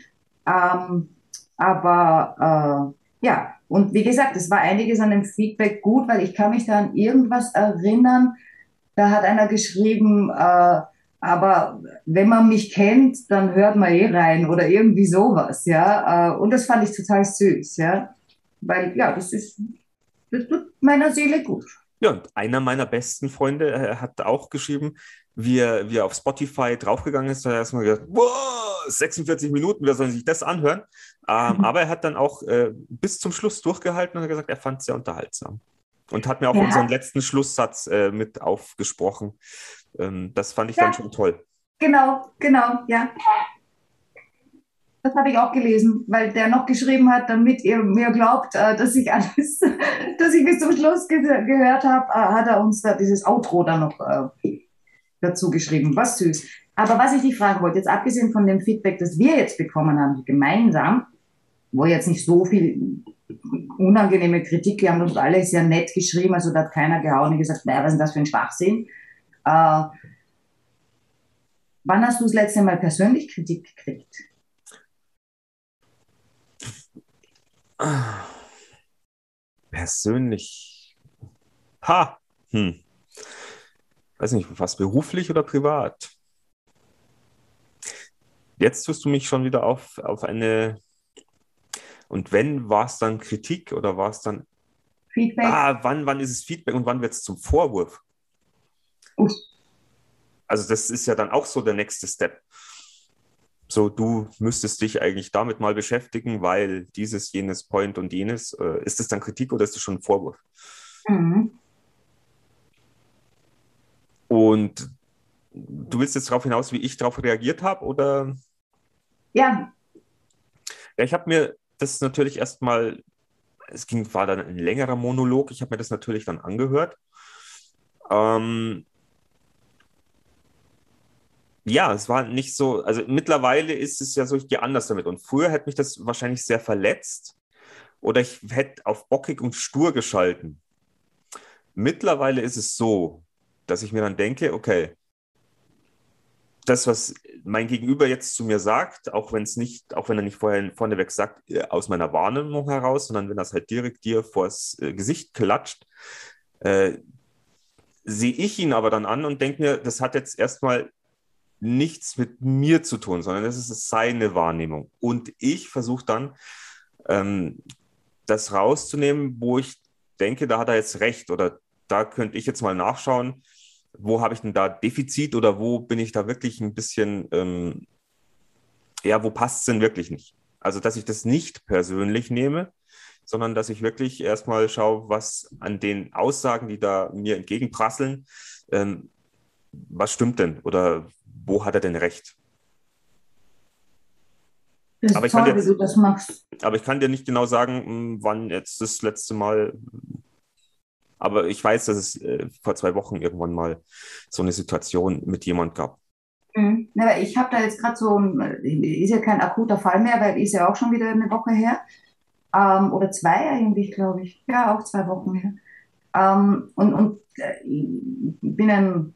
Ähm, aber äh, ja, und wie gesagt, es war einiges an dem Feedback gut, weil ich kann mich da an irgendwas erinnern. Da hat einer geschrieben, äh, aber wenn man mich kennt, dann hört man eh rein oder irgendwie sowas, ja. Äh, und das fand ich total süß, ja. Weil, ja, das ist, das tut meiner Seele gut. Ja, und einer meiner besten Freunde äh, hat auch geschrieben, wie er, wie er auf Spotify draufgegangen ist, hat er erstmal gesagt, wow, 46 Minuten, wer soll sich das anhören? Ähm, mhm. Aber er hat dann auch äh, bis zum Schluss durchgehalten und hat gesagt, er fand es sehr unterhaltsam. Und hat mir auch ja. unseren letzten Schlusssatz äh, mit aufgesprochen. Ähm, das fand ich ja. dann schon toll. Genau, genau, ja. Das habe ich auch gelesen, weil der noch geschrieben hat, damit ihr mir glaubt, äh, dass ich alles, dass ich bis zum Schluss ge gehört habe, äh, hat er uns da dieses Outro dann noch äh, dazu geschrieben. Was süß. Aber was ich dich fragen wollte, jetzt abgesehen von dem Feedback, das wir jetzt bekommen haben, gemeinsam, wo jetzt nicht so viel unangenehme Kritik, wir haben uns alle sehr nett geschrieben, also da hat keiner gehauen und gesagt, naja, was ist das für ein Schwachsinn? Äh, wann hast du das letzte Mal persönlich Kritik gekriegt? Persönlich. Ha! Hm. Weiß nicht, was beruflich oder privat? Jetzt wirst du mich schon wieder auf, auf eine. Und wenn, war es dann Kritik oder war es dann. Feedback. Ah, wann, wann ist es Feedback und wann wird es zum Vorwurf? Uh. Also, das ist ja dann auch so der nächste Step so, du müsstest dich eigentlich damit mal beschäftigen, weil dieses, jenes, Point und jenes, äh, ist es dann Kritik oder ist es schon ein Vorwurf? Mhm. Und du willst jetzt darauf hinaus, wie ich darauf reagiert habe, oder? Ja. Ja, ich habe mir das natürlich erstmal, es ging, war dann ein längerer Monolog, ich habe mir das natürlich dann angehört. Ähm, ja, es war nicht so, also mittlerweile ist es ja so, ich gehe anders damit. Und früher hätte mich das wahrscheinlich sehr verletzt oder ich hätte auf bockig und stur geschalten. Mittlerweile ist es so, dass ich mir dann denke, okay, das, was mein Gegenüber jetzt zu mir sagt, auch wenn es nicht, auch wenn er nicht vorher vorneweg sagt, äh, aus meiner Wahrnehmung heraus, sondern wenn das halt direkt dir vors äh, Gesicht klatscht, äh, sehe ich ihn aber dann an und denke mir, das hat jetzt erstmal nichts mit mir zu tun, sondern das ist seine Wahrnehmung. Und ich versuche dann, ähm, das rauszunehmen, wo ich denke, da hat er jetzt recht oder da könnte ich jetzt mal nachschauen, wo habe ich denn da Defizit oder wo bin ich da wirklich ein bisschen, ähm, ja, wo passt es denn wirklich nicht? Also, dass ich das nicht persönlich nehme, sondern dass ich wirklich erstmal schaue, was an den Aussagen, die da mir entgegenprasseln, ähm, was stimmt denn oder wo hat er denn recht? Das aber, ich toll, machst. aber ich kann dir nicht genau sagen, hm, wann jetzt das letzte Mal. Aber ich weiß, dass es äh, vor zwei Wochen irgendwann mal so eine Situation mit jemand gab. Mhm. Ja, ich habe da jetzt gerade so, ist ja kein akuter Fall mehr, weil ist ja auch schon wieder eine Woche her. Ähm, oder zwei eigentlich, glaube ich. Ja, auch zwei Wochen her. Ähm, und und äh, ich bin ein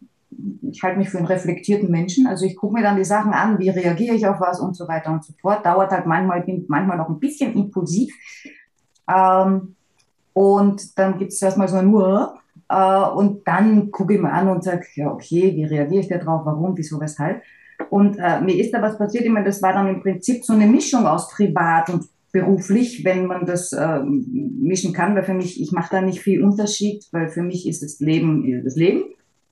ich halte mich für einen reflektierten Menschen. Also ich gucke mir dann die Sachen an, wie reagiere ich auf was und so weiter und so fort. Dauert halt manchmal, bin manchmal noch ein bisschen impulsiv. Ähm, und dann gibt es erstmal so ein Nur. Äh, und dann gucke ich mir an und sage, ja, okay, wie reagiere ich da drauf, warum, wieso, weshalb. Und äh, mir ist da was passiert, ich meine, das war dann im Prinzip so eine Mischung aus privat und beruflich, wenn man das äh, mischen kann, weil für mich, ich mache da nicht viel Unterschied, weil für mich ist das Leben das Leben.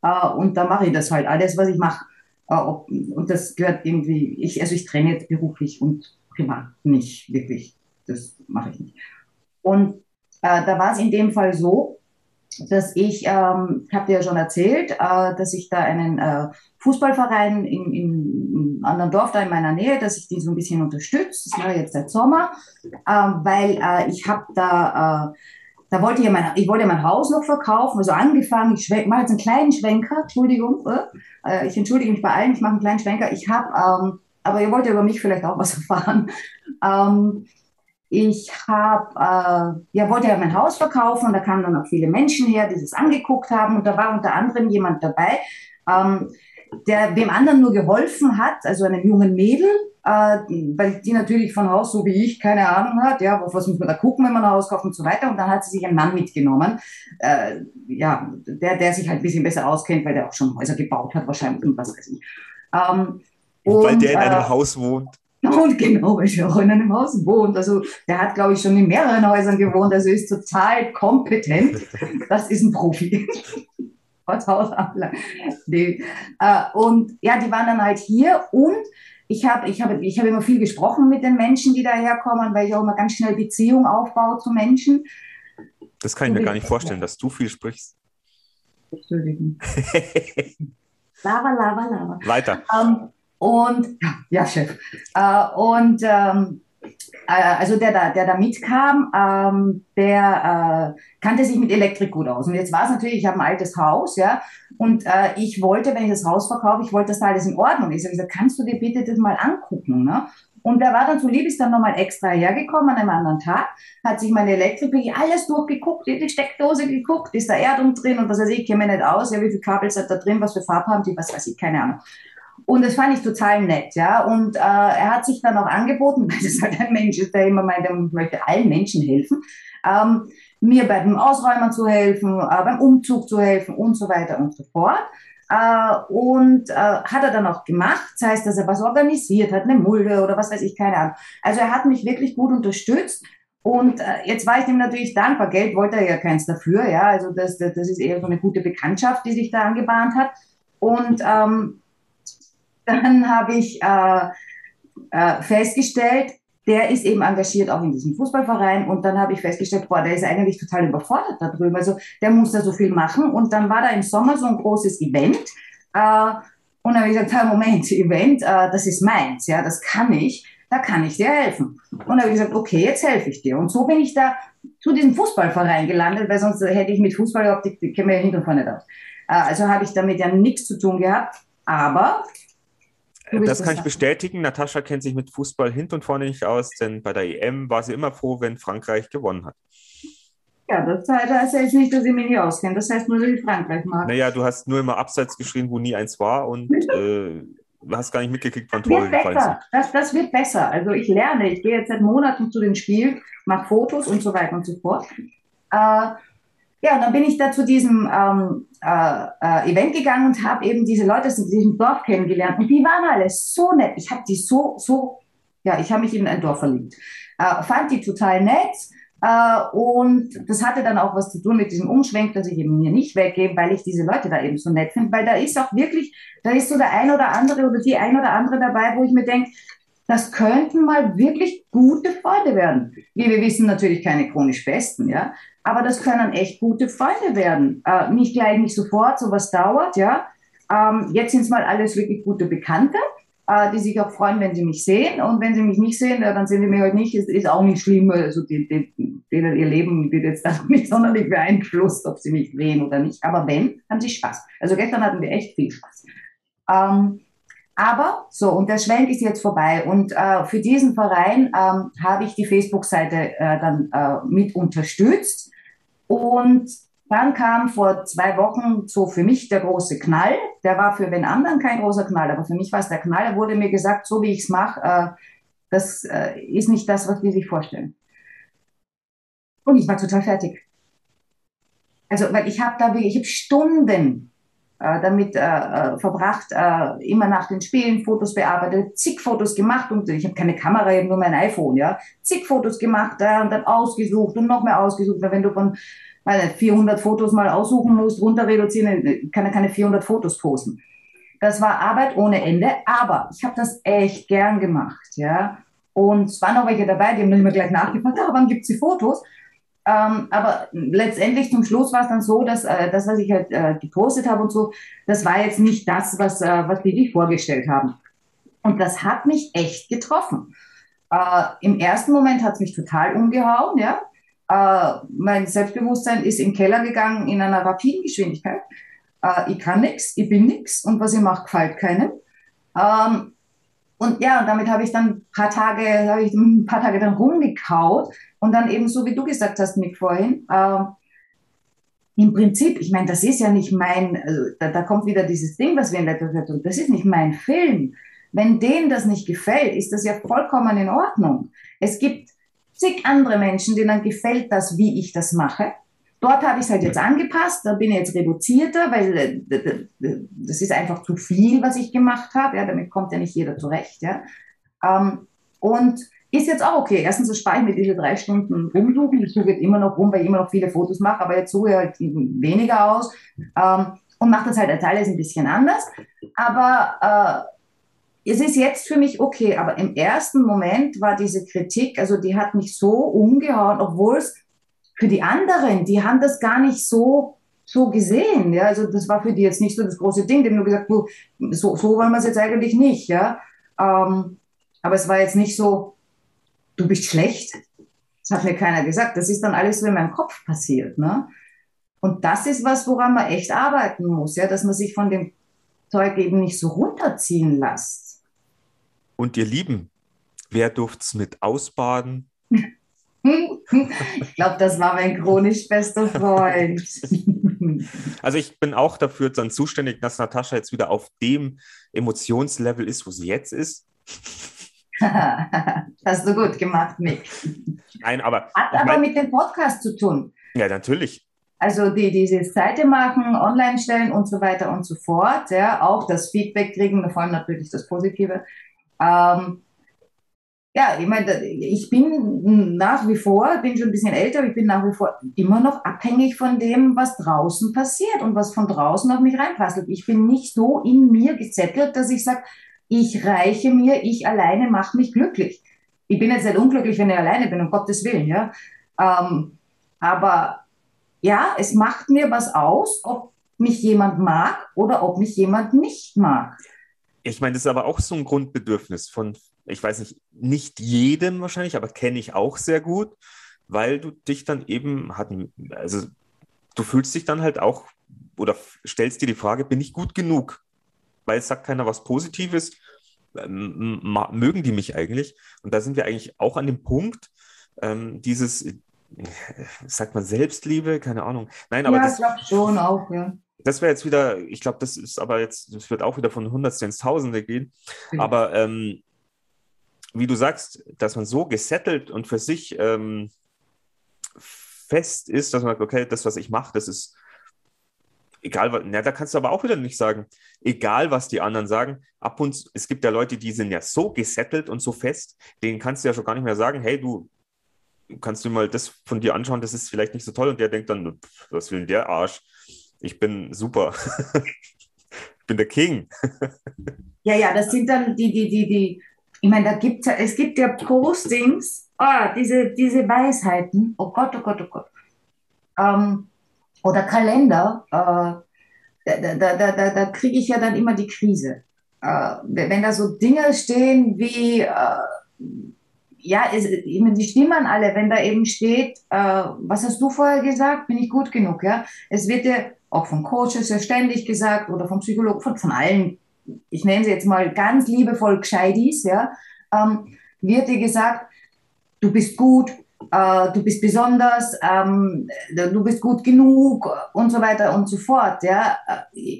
Äh, und da mache ich das halt, alles, was ich mache. Äh, und das gehört irgendwie, ich, also ich trenne beruflich und privat nicht wirklich. Das mache ich nicht. Und äh, da war es in dem Fall so, dass ich, ähm, ich habe dir ja schon erzählt, äh, dass ich da einen äh, Fußballverein in, in, in anderen Dorf da in meiner Nähe, dass ich die so ein bisschen unterstütze. Das war jetzt seit Sommer, äh, weil äh, ich habe da, äh, da wollte ich, mein, ich wollte mein Haus noch verkaufen, also angefangen, ich mache jetzt einen kleinen Schwenker, Entschuldigung, äh, ich entschuldige mich bei allen, ich mache einen kleinen Schwenker. Ich habe, ähm, aber ihr wollt ja über mich vielleicht auch was erfahren. Ähm, ich habe, äh, ja, wollte ja mein Haus verkaufen und da kamen dann auch viele Menschen her, die das angeguckt haben und da war unter anderem jemand dabei, ähm, der dem anderen nur geholfen hat, also einem jungen Mädel, äh, weil die natürlich von Haus, so wie ich, keine Ahnung hat, ja, was muss man da gucken, wenn man ein Haus kauft und so weiter. Und dann hat sie sich einen Mann mitgenommen, äh, ja, der, der sich halt ein bisschen besser auskennt, weil der auch schon Häuser gebaut hat, wahrscheinlich und was weiß ich. Ähm, weil und, der in einem äh, Haus wohnt. Und genau, weil er auch in einem Haus wohnt. Also der hat, glaube ich, schon in mehreren Häusern gewohnt, also ist total kompetent. Das ist ein Profi. nee. Äh, und ja, die waren dann halt hier und ich habe ich hab, ich hab immer viel gesprochen mit den Menschen, die daherkommen, weil ich auch immer ganz schnell Beziehung aufbaue zu Menschen. Das kann ich mir gar nicht vorstellen, dass du viel sprichst. Entschuldigung. lava, lava, lava. Weiter. Ähm, und ja, Chef. Äh, und ähm, äh, also der da, der da mitkam, ähm, der äh, kannte sich mit Elektrik gut aus. Und jetzt war es natürlich, ich habe ein altes Haus, ja, und äh, ich wollte, wenn ich das Haus verkaufe, ich wollte, dass da alles in Ordnung ist. Ich habe gesagt, kannst du dir bitte das mal angucken, ne? Und der war dann so lieb, ist dann nochmal extra hergekommen an einem anderen Tag, hat sich meine Elektrik alles durchgeguckt, die Steckdose geguckt, ist da Erdung drin und was weiß ich, ich kenne mich nicht aus, ja, wie viele Kabel sind da drin, was für Farbe haben die, was weiß ich, keine Ahnung. Und das fand ich total nett, ja. Und äh, er hat sich dann auch angeboten, weil das halt ein Mensch ist, der immer meint, er möchte allen Menschen helfen, ähm, mir beim Ausräumen zu helfen, äh, beim Umzug zu helfen und so weiter und so fort. Äh, und äh, hat er dann auch gemacht. Das heißt, dass er was organisiert hat, eine Mulde oder was weiß ich, keine Ahnung. Also er hat mich wirklich gut unterstützt. Und äh, jetzt war ich ihm natürlich dankbar. Geld wollte er ja keins dafür, ja. Also das, das, das ist eher so eine gute Bekanntschaft, die sich da angebahnt hat. Und ähm, dann habe ich äh, äh, festgestellt, der ist eben engagiert auch in diesem Fußballverein und dann habe ich festgestellt, boah, der ist eigentlich total überfordert darüber. Also der muss da so viel machen und dann war da im Sommer so ein großes Event äh, und dann habe ich gesagt, Moment, Event, äh, das ist meins, ja, das kann ich, da kann ich dir helfen. Und dann habe ich gesagt, okay, jetzt helfe ich dir. Und so bin ich da zu diesem Fußballverein gelandet, weil sonst hätte ich mit Fußball überhaupt, kennen wir ja hinten und vorne aus. Äh, also habe ich damit ja nichts zu tun gehabt, aber das kann ich bestätigen. Natascha kennt sich mit Fußball hinten und vorne nicht aus, denn bei der EM war sie immer froh, wenn Frankreich gewonnen hat. Ja, das heißt jetzt nicht, dass ich mich nicht auskenne. Das heißt nur, dass ich Frankreich mag. Naja, du hast nur immer abseits geschrien, wo nie eins war und äh, hast gar nicht mitgekriegt, wann Tore gefallen sind. Das, das wird besser. Also ich lerne. Ich gehe jetzt seit Monaten zu den Spielen, mache Fotos und so weiter und so fort. Äh, ja, und dann bin ich da zu diesem ähm, äh, äh, Event gegangen und habe eben diese Leute aus diesem Dorf kennengelernt. Und die waren alle so nett. Ich habe die so, so, ja, ich habe mich in ein Dorf verliebt. Äh, fand die total nett. Uh, und das hatte dann auch was zu tun mit diesem Umschwenk, dass ich eben mir nicht weggebe, weil ich diese Leute da eben so nett finde, weil da ist auch wirklich, da ist so der ein oder andere oder die ein oder andere dabei, wo ich mir denke, das könnten mal wirklich gute Freunde werden. Wie wir wissen, natürlich keine chronisch Besten, ja, aber das können echt gute Freunde werden. Äh, nicht gleich, nicht sofort, sowas dauert, ja. Ähm, jetzt sind es mal alles wirklich gute Bekannte, äh, die sich auch freuen, wenn sie mich sehen. Und wenn sie mich nicht sehen, ja, dann sehen sie mich halt nicht. Ist, ist auch nicht schlimm. Also die, die, denen ihr Leben wird jetzt auch nicht sonderlich beeinflusst, ob sie mich drehen oder nicht. Aber wenn, haben sie Spaß. Also gestern hatten wir echt viel Spaß. Ähm, aber so, und der Schwenk ist jetzt vorbei. Und äh, für diesen Verein ähm, habe ich die Facebook-Seite äh, dann äh, mit unterstützt. Und dann kam vor zwei Wochen so für mich der große Knall. Der war für den anderen kein großer Knall, aber für mich war es der Knall. Da wurde mir gesagt, so wie ich es mache, äh, das äh, ist nicht das, was die sich vorstellen. Und ich war total fertig. Also, weil ich habe da, ich habe Stunden damit äh, äh, verbracht, äh, immer nach den Spielen Fotos bearbeitet, zig Fotos gemacht und ich habe keine Kamera, ich nur mein iPhone, ja, zig Fotos gemacht äh, und dann ausgesucht und noch mehr ausgesucht, weil wenn du von meine, 400 Fotos mal aussuchen musst, runter reduzieren, kann er keine 400 Fotos posten. Das war Arbeit ohne Ende, aber ich habe das echt gern gemacht, ja. Und es waren auch welche dabei, die haben dann immer gleich nachgefragt, ah, wann gibt's die Fotos? Ähm, aber letztendlich zum Schluss war es dann so, dass äh, das, was ich halt äh, gepostet habe und so, das war jetzt nicht das, was, äh, was die sich vorgestellt haben. Und das hat mich echt getroffen. Äh, Im ersten Moment hat es mich total umgehauen, ja. Äh, mein Selbstbewusstsein ist im Keller gegangen in einer rapiden Geschwindigkeit. Äh, ich kann nichts, ich bin nichts und was ich mache, gefällt keinem. Ähm, und ja, damit habe ich dann ein paar Tage, habe ich ein paar Tage dann rumgekaut und dann eben so, wie du gesagt hast, Nick, vorhin, äh, im Prinzip, ich meine, das ist ja nicht mein, also da, da kommt wieder dieses Ding, was wir in Zeit tun, das ist nicht mein Film. Wenn denen das nicht gefällt, ist das ja vollkommen in Ordnung. Es gibt zig andere Menschen, denen gefällt das, wie ich das mache. Dort habe ich es halt jetzt angepasst, da bin ich jetzt reduzierter, weil äh, das ist einfach zu viel, was ich gemacht habe. Ja, damit kommt ja nicht jeder zurecht. Ja. Ähm, und ist jetzt auch okay. Erstens, das spare ich mir diese drei Stunden rumsuchen. Ich suche jetzt immer noch rum, weil ich immer noch viele Fotos mache, aber jetzt suche ich halt weniger aus ähm, und mache das halt als alles ein bisschen anders. Aber äh, es ist jetzt für mich okay. Aber im ersten Moment war diese Kritik, also die hat mich so umgehauen, obwohl es für die anderen, die haben das gar nicht so, so gesehen. Ja? Also das war für die jetzt nicht so das große Ding. Die haben nur gesagt, so, so wollen wir es jetzt eigentlich nicht. Ja? Ähm, aber es war jetzt nicht so, du bist schlecht. Das hat mir keiner gesagt. Das ist dann alles so in meinem Kopf passiert. Ne? Und das ist was, woran man echt arbeiten muss, ja, dass man sich von dem Zeug eben nicht so runterziehen lässt. Und ihr Lieben, wer durft's mit ausbaden? Ich glaube, das war mein chronisch bester Freund. Also ich bin auch dafür dann zuständig, dass Natascha jetzt wieder auf dem Emotionslevel ist, wo sie jetzt ist. Hast du gut gemacht, Mick. Nein, aber. Hat aber mein, mit dem Podcast zu tun. Ja, natürlich. Also die diese Seite machen, online stellen und so weiter und so fort. Ja, auch das Feedback kriegen, vor allem natürlich das Positive. Ähm, ja, ich meine, ich bin nach wie vor, bin schon ein bisschen älter, ich bin nach wie vor immer noch abhängig von dem, was draußen passiert und was von draußen auf mich reinpasselt. Ich bin nicht so in mir gezettelt, dass ich sage, ich reiche mir, ich alleine mache mich glücklich. Ich bin jetzt nicht unglücklich, wenn ich alleine bin, um Gottes Willen, ja. Ähm, aber ja, es macht mir was aus, ob mich jemand mag oder ob mich jemand nicht mag. Ich meine, das ist aber auch so ein Grundbedürfnis von ich weiß nicht, nicht jedem wahrscheinlich, aber kenne ich auch sehr gut, weil du dich dann eben hatten, also du fühlst dich dann halt auch oder stellst dir die Frage, bin ich gut genug? Weil es sagt keiner was Positives, ähm, mögen die mich eigentlich? Und da sind wir eigentlich auch an dem Punkt, ähm, dieses, äh, sagt man Selbstliebe, keine Ahnung. Nein, aber ja, das, ich glaube schon auch, ja. Das wäre jetzt wieder, ich glaube, das ist aber jetzt, das wird auch wieder von Hundertste ins Tausende gehen. Mhm. Aber ähm, wie du sagst, dass man so gesettelt und für sich ähm, fest ist, dass man sagt, okay, das, was ich mache, das ist egal, was, na, da kannst du aber auch wieder nicht sagen, egal, was die anderen sagen. Ab und zu, es gibt ja Leute, die sind ja so gesettelt und so fest, denen kannst du ja schon gar nicht mehr sagen, hey, du kannst du mal das von dir anschauen, das ist vielleicht nicht so toll und der denkt dann, was will denn der Arsch? Ich bin super. ich bin der King. ja, ja, das sind dann die, die, die, die ich meine, da gibt's ja, es gibt ja Postings, ah, diese, diese Weisheiten, oh Gott, oh Gott, oh Gott. Ähm, oder Kalender, äh, da, da, da, da, da kriege ich ja dann immer die Krise. Äh, wenn da so Dinge stehen wie, äh, ja, es, die stimmen alle, wenn da eben steht, äh, was hast du vorher gesagt, bin ich gut genug, ja? Es wird ja auch von Coaches ja ständig gesagt oder vom Psychologen, von, von allen ich nenne sie jetzt mal ganz liebevoll Gescheitis, ja, ähm, wird dir gesagt, du bist gut, äh, du bist besonders, ähm, du bist gut genug und so weiter und so fort, ja.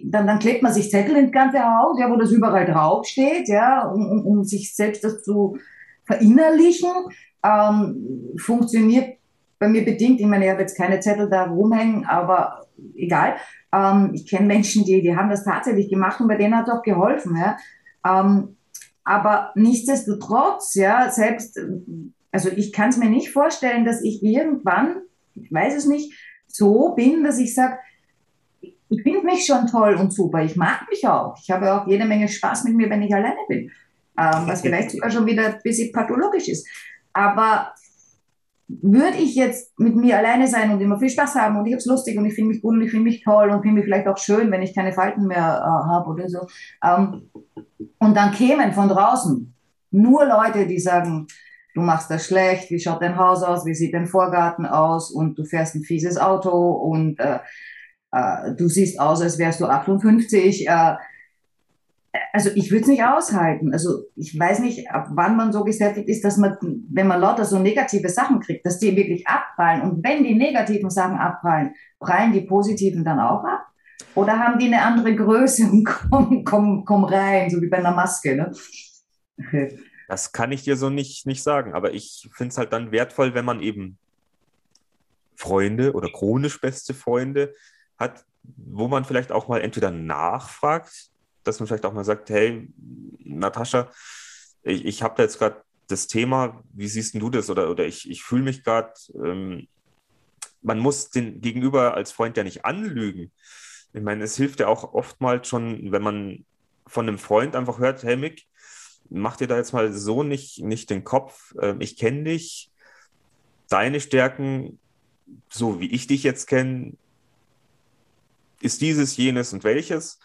Dann, dann klebt man sich Zettel ins ganze Haus, ja, wo das überall draufsteht, ja, um, um, um sich selbst das zu verinnerlichen. Ähm, funktioniert bei mir bedingt, ich meine, ich habe jetzt keine Zettel da rumhängen, aber egal. Ähm, ich kenne Menschen, die, die haben das tatsächlich gemacht und bei denen hat auch geholfen. Ja? Ähm, aber nichtsdestotrotz, ja, selbst, also ich kann es mir nicht vorstellen, dass ich irgendwann, ich weiß es nicht, so bin, dass ich sage, ich finde mich schon toll und super. Ich mag mich auch. Ich habe auch jede Menge Spaß mit mir, wenn ich alleine bin. Ähm, was vielleicht sogar schon wieder ein bisschen pathologisch ist. Aber würde ich jetzt mit mir alleine sein und immer viel Spaß haben und ich habe es lustig und ich finde mich gut und ich finde mich toll und finde mich vielleicht auch schön, wenn ich keine Falten mehr äh, habe oder so. Ähm, und dann kämen von draußen nur Leute, die sagen, du machst das schlecht, wie schaut dein Haus aus, wie sieht dein Vorgarten aus und du fährst ein fieses Auto und äh, äh, du siehst aus, als wärst du 58. Äh, also ich würde es nicht aushalten. Also ich weiß nicht, ab wann man so gesättigt ist, dass man, wenn man lauter so negative Sachen kriegt, dass die wirklich abprallen. Und wenn die negativen Sachen abprallen, prallen die positiven dann auch ab? Oder haben die eine andere Größe und kommen komm, komm rein, so wie bei einer Maske? Ne? Das kann ich dir so nicht, nicht sagen, aber ich finde es halt dann wertvoll, wenn man eben Freunde oder chronisch beste Freunde hat, wo man vielleicht auch mal entweder nachfragt, dass man vielleicht auch mal sagt, hey, Natascha, ich, ich habe da jetzt gerade das Thema, wie siehst du das? Oder, oder ich, ich fühle mich gerade, ähm, man muss den Gegenüber als Freund ja nicht anlügen. Ich meine, es hilft ja auch oftmals schon, wenn man von einem Freund einfach hört, hey Mick, mach dir da jetzt mal so nicht, nicht den Kopf, ähm, ich kenne dich, deine Stärken, so wie ich dich jetzt kenne, ist dieses, jenes und welches.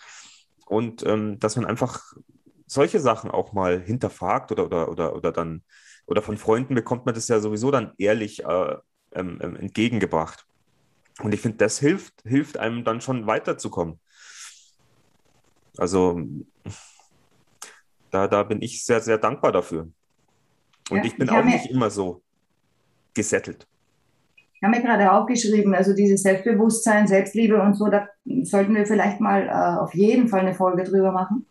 Und ähm, dass man einfach solche Sachen auch mal hinterfragt oder, oder, oder, oder dann, oder von Freunden bekommt man das ja sowieso dann ehrlich äh, ähm, ähm entgegengebracht. Und ich finde, das hilft, hilft einem dann schon weiterzukommen. Also da, da bin ich sehr, sehr dankbar dafür. Und ja, ich bin ich auch nicht immer so gesettelt. Ich habe mir gerade aufgeschrieben, also dieses Selbstbewusstsein, Selbstliebe und so, da sollten wir vielleicht mal äh, auf jeden Fall eine Folge drüber machen.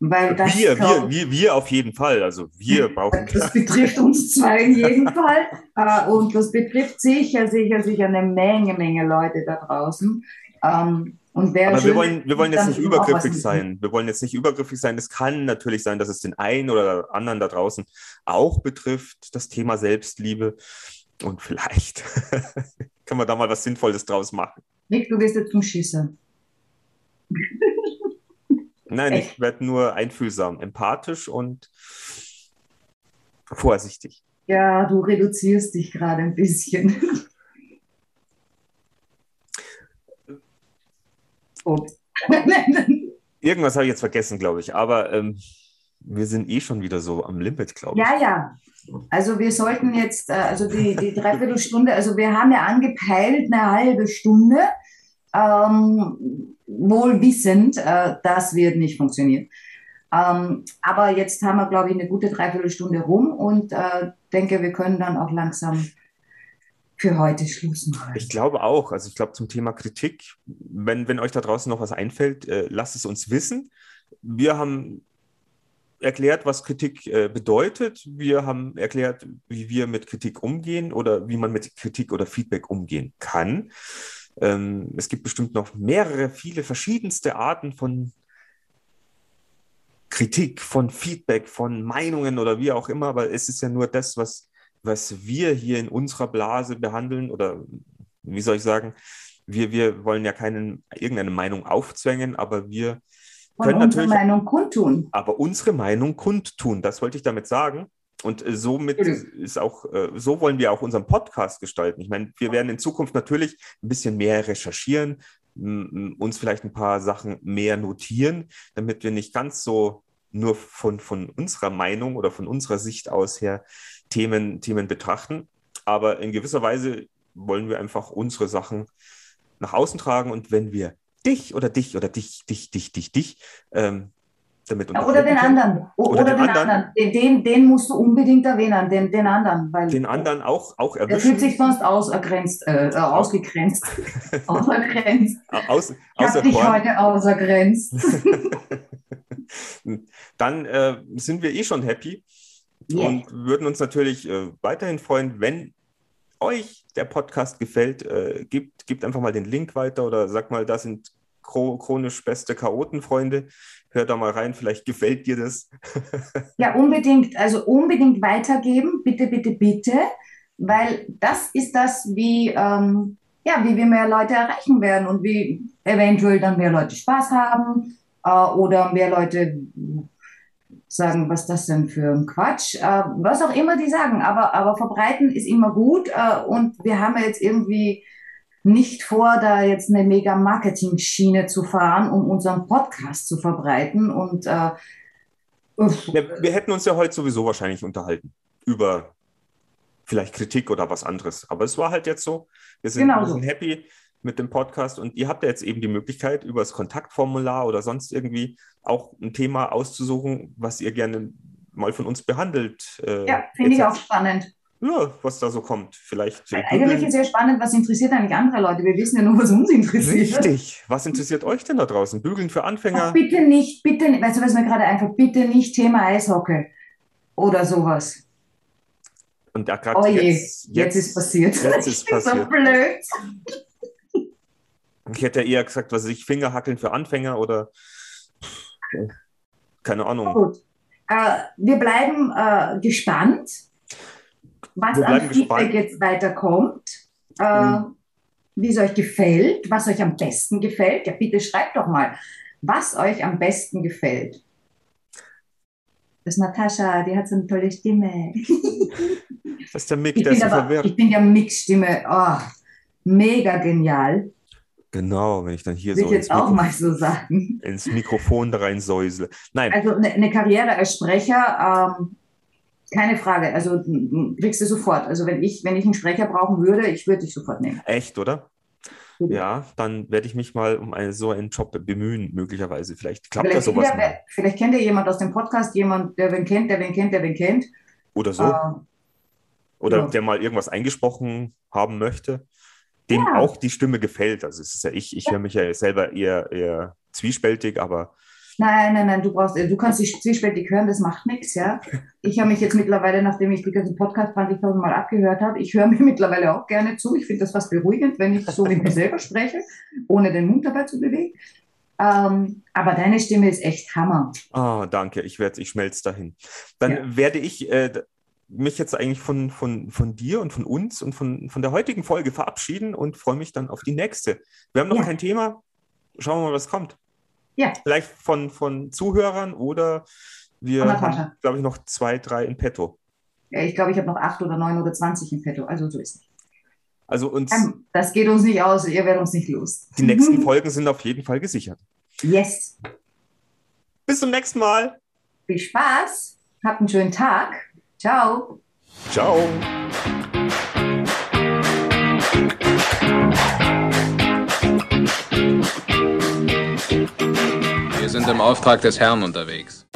Weil das, wir, wir, wir, wir auf jeden Fall. Also wir brauchen. Das betrifft uns zwei in jedem Fall. Äh, und das betrifft sicher, sicher, sicher eine Menge, Menge Leute da draußen. Ähm, und Aber wir wollen, wir wollen jetzt nicht übergriffig sein. Wir wollen jetzt nicht übergriffig sein. Es kann natürlich sein, dass es den einen oder anderen da draußen auch betrifft, das Thema Selbstliebe. Und vielleicht können wir da mal was Sinnvolles draus machen. Nick, du wirst jetzt zum Schießen. Nein, Echt? ich werde nur einfühlsam, empathisch und vorsichtig. Ja, du reduzierst dich gerade ein bisschen. oh. Irgendwas habe ich jetzt vergessen, glaube ich. Aber ähm, wir sind eh schon wieder so am Limit, glaube ich. Ja, ja. Also wir sollten jetzt, äh, also die, die Dreiviertelstunde, also wir haben ja angepeilt eine halbe Stunde, ähm, wohl wissend, äh, das wird nicht funktionieren. Ähm, aber jetzt haben wir, glaube ich, eine gute Dreiviertelstunde rum und äh, denke, wir können dann auch langsam für heute Schluss machen. Ich glaube auch. Also ich glaube zum Thema Kritik, wenn, wenn euch da draußen noch was einfällt, äh, lasst es uns wissen. Wir haben erklärt, was Kritik äh, bedeutet. Wir haben erklärt, wie wir mit Kritik umgehen oder wie man mit Kritik oder Feedback umgehen kann. Ähm, es gibt bestimmt noch mehrere, viele verschiedenste Arten von Kritik, von Feedback, von Meinungen oder wie auch immer, aber es ist ja nur das, was, was wir hier in unserer Blase behandeln oder wie soll ich sagen, wir, wir wollen ja keinen, irgendeine Meinung aufzwängen, aber wir können unsere Meinung kundtun. Aber unsere Meinung kundtun, das wollte ich damit sagen. Und äh, somit ist auch, äh, so wollen wir auch unseren Podcast gestalten. Ich meine, wir werden in Zukunft natürlich ein bisschen mehr recherchieren, uns vielleicht ein paar Sachen mehr notieren, damit wir nicht ganz so nur von, von unserer Meinung oder von unserer Sicht aus her Themen, Themen betrachten. Aber in gewisser Weise wollen wir einfach unsere Sachen nach außen tragen. Und wenn wir dich oder dich oder dich, dich, dich, dich, dich ähm, damit ja, Oder den anderen. O oder, oder, den, anderen. anderen. Den, den musst du unbedingt erwähnen, den, den anderen. Weil den anderen auch, auch erwischen. Der fühlt sich sonst ausgegrenzt, äh, äh ausgegrenzt. außergrenzt. Aus, ich habe dich heute außergrenzt. Dann äh, sind wir eh schon happy yeah. und würden uns natürlich äh, weiterhin freuen, wenn euch der Podcast gefällt, äh, gebt, gebt einfach mal den Link weiter oder sagt mal, das sind chronisch beste Chaotenfreunde. Hör da mal rein, vielleicht gefällt dir das. ja, unbedingt, also unbedingt weitergeben, bitte, bitte, bitte, weil das ist das, wie, ähm, ja, wie wir mehr Leute erreichen werden und wie eventuell dann mehr Leute Spaß haben äh, oder mehr Leute sagen, was das denn für ein Quatsch, äh, was auch immer die sagen, aber, aber verbreiten ist immer gut äh, und wir haben jetzt irgendwie nicht vor, da jetzt eine mega Marketing-Schiene zu fahren, um unseren Podcast zu verbreiten. Und äh, wir hätten uns ja heute sowieso wahrscheinlich unterhalten über vielleicht Kritik oder was anderes. Aber es war halt jetzt so. Wir sind, genau wir sind happy mit dem Podcast und ihr habt ja jetzt eben die Möglichkeit, über das Kontaktformular oder sonst irgendwie auch ein Thema auszusuchen, was ihr gerne mal von uns behandelt. Äh, ja, finde ich auch spannend ja, was da so kommt. Vielleicht. Eigentlich ist sehr spannend, was interessiert eigentlich andere Leute? Wir wissen ja nur, was uns interessiert. Richtig. Was interessiert euch denn da draußen? Bügeln für Anfänger? Ach, bitte nicht, bitte, weißt du, was mir gerade einfach, bitte nicht Thema Eishockey oder sowas. Und da gerade oh jetzt, jetzt, jetzt, ist passiert. Jetzt ist passiert. so blöd. Ich hätte eher gesagt, was ich Fingerhackeln für Anfänger oder keine Ahnung. Gut. Äh, wir bleiben äh, gespannt was an Feedback gespannt. jetzt weiterkommt, äh, mhm. wie es euch gefällt, was euch am besten gefällt. Ja, bitte schreibt doch mal, was euch am besten gefällt. Das ist Natascha, die hat so eine tolle Stimme. Das ist der Mick, der ist so verwirrt. Ich bin ja Mick-Stimme. Oh, mega genial. Genau, wenn ich dann hier Will so ich jetzt auch mal so sagen. ins Mikrofon rein säusle. Nein. Also eine, eine Karriere als Sprecher ähm, keine Frage. Also kriegst du sofort. Also wenn ich, wenn ich einen Sprecher brauchen würde, ich würde dich sofort nehmen. Echt, oder? Ja, dann werde ich mich mal um eine, so einen Job bemühen, möglicherweise. Vielleicht klappt vielleicht ja sowas. Wieder, vielleicht kennt ihr jemand aus dem Podcast, jemand, der wen kennt, der wen kennt, der wen kennt. Oder so. Äh, Oder ja. der mal irgendwas eingesprochen haben möchte, dem ja. auch die Stimme gefällt. Also es ist ja ich, ich ja. höre mich ja selber eher, eher zwiespältig, aber Nein, nein, nein, du brauchst, du kannst dich zwiespältig hören, das macht nichts, ja. Ich habe mich jetzt mittlerweile, nachdem ich die ganzen Podcast 20.000 Mal abgehört habe, ich höre mir mittlerweile auch gerne zu. Ich finde das fast beruhigend, wenn ich so mit mir selber spreche, ohne den Mund dabei zu bewegen. Ähm, aber deine Stimme ist echt Hammer. Ah, oh, danke. Ich werde, ich schmelze dahin. Dann ja. werde ich äh, mich jetzt eigentlich von, von, von dir und von uns und von, von der heutigen Folge verabschieden und freue mich dann auf die nächste. Wir haben noch ja. kein Thema. Schauen wir mal, was kommt. Ja. Vielleicht von, von Zuhörern oder wir haben, glaube ich, noch zwei, drei in petto. Ja, ich glaube, ich habe noch acht oder neun oder zwanzig in petto. Also so ist es. Also uns. Ähm, das geht uns nicht aus, ihr werdet uns nicht los. Die nächsten Folgen sind auf jeden Fall gesichert. Yes. Bis zum nächsten Mal. Viel Spaß. Habt einen schönen Tag. Ciao. Ciao. sind im Auftrag des Herrn unterwegs.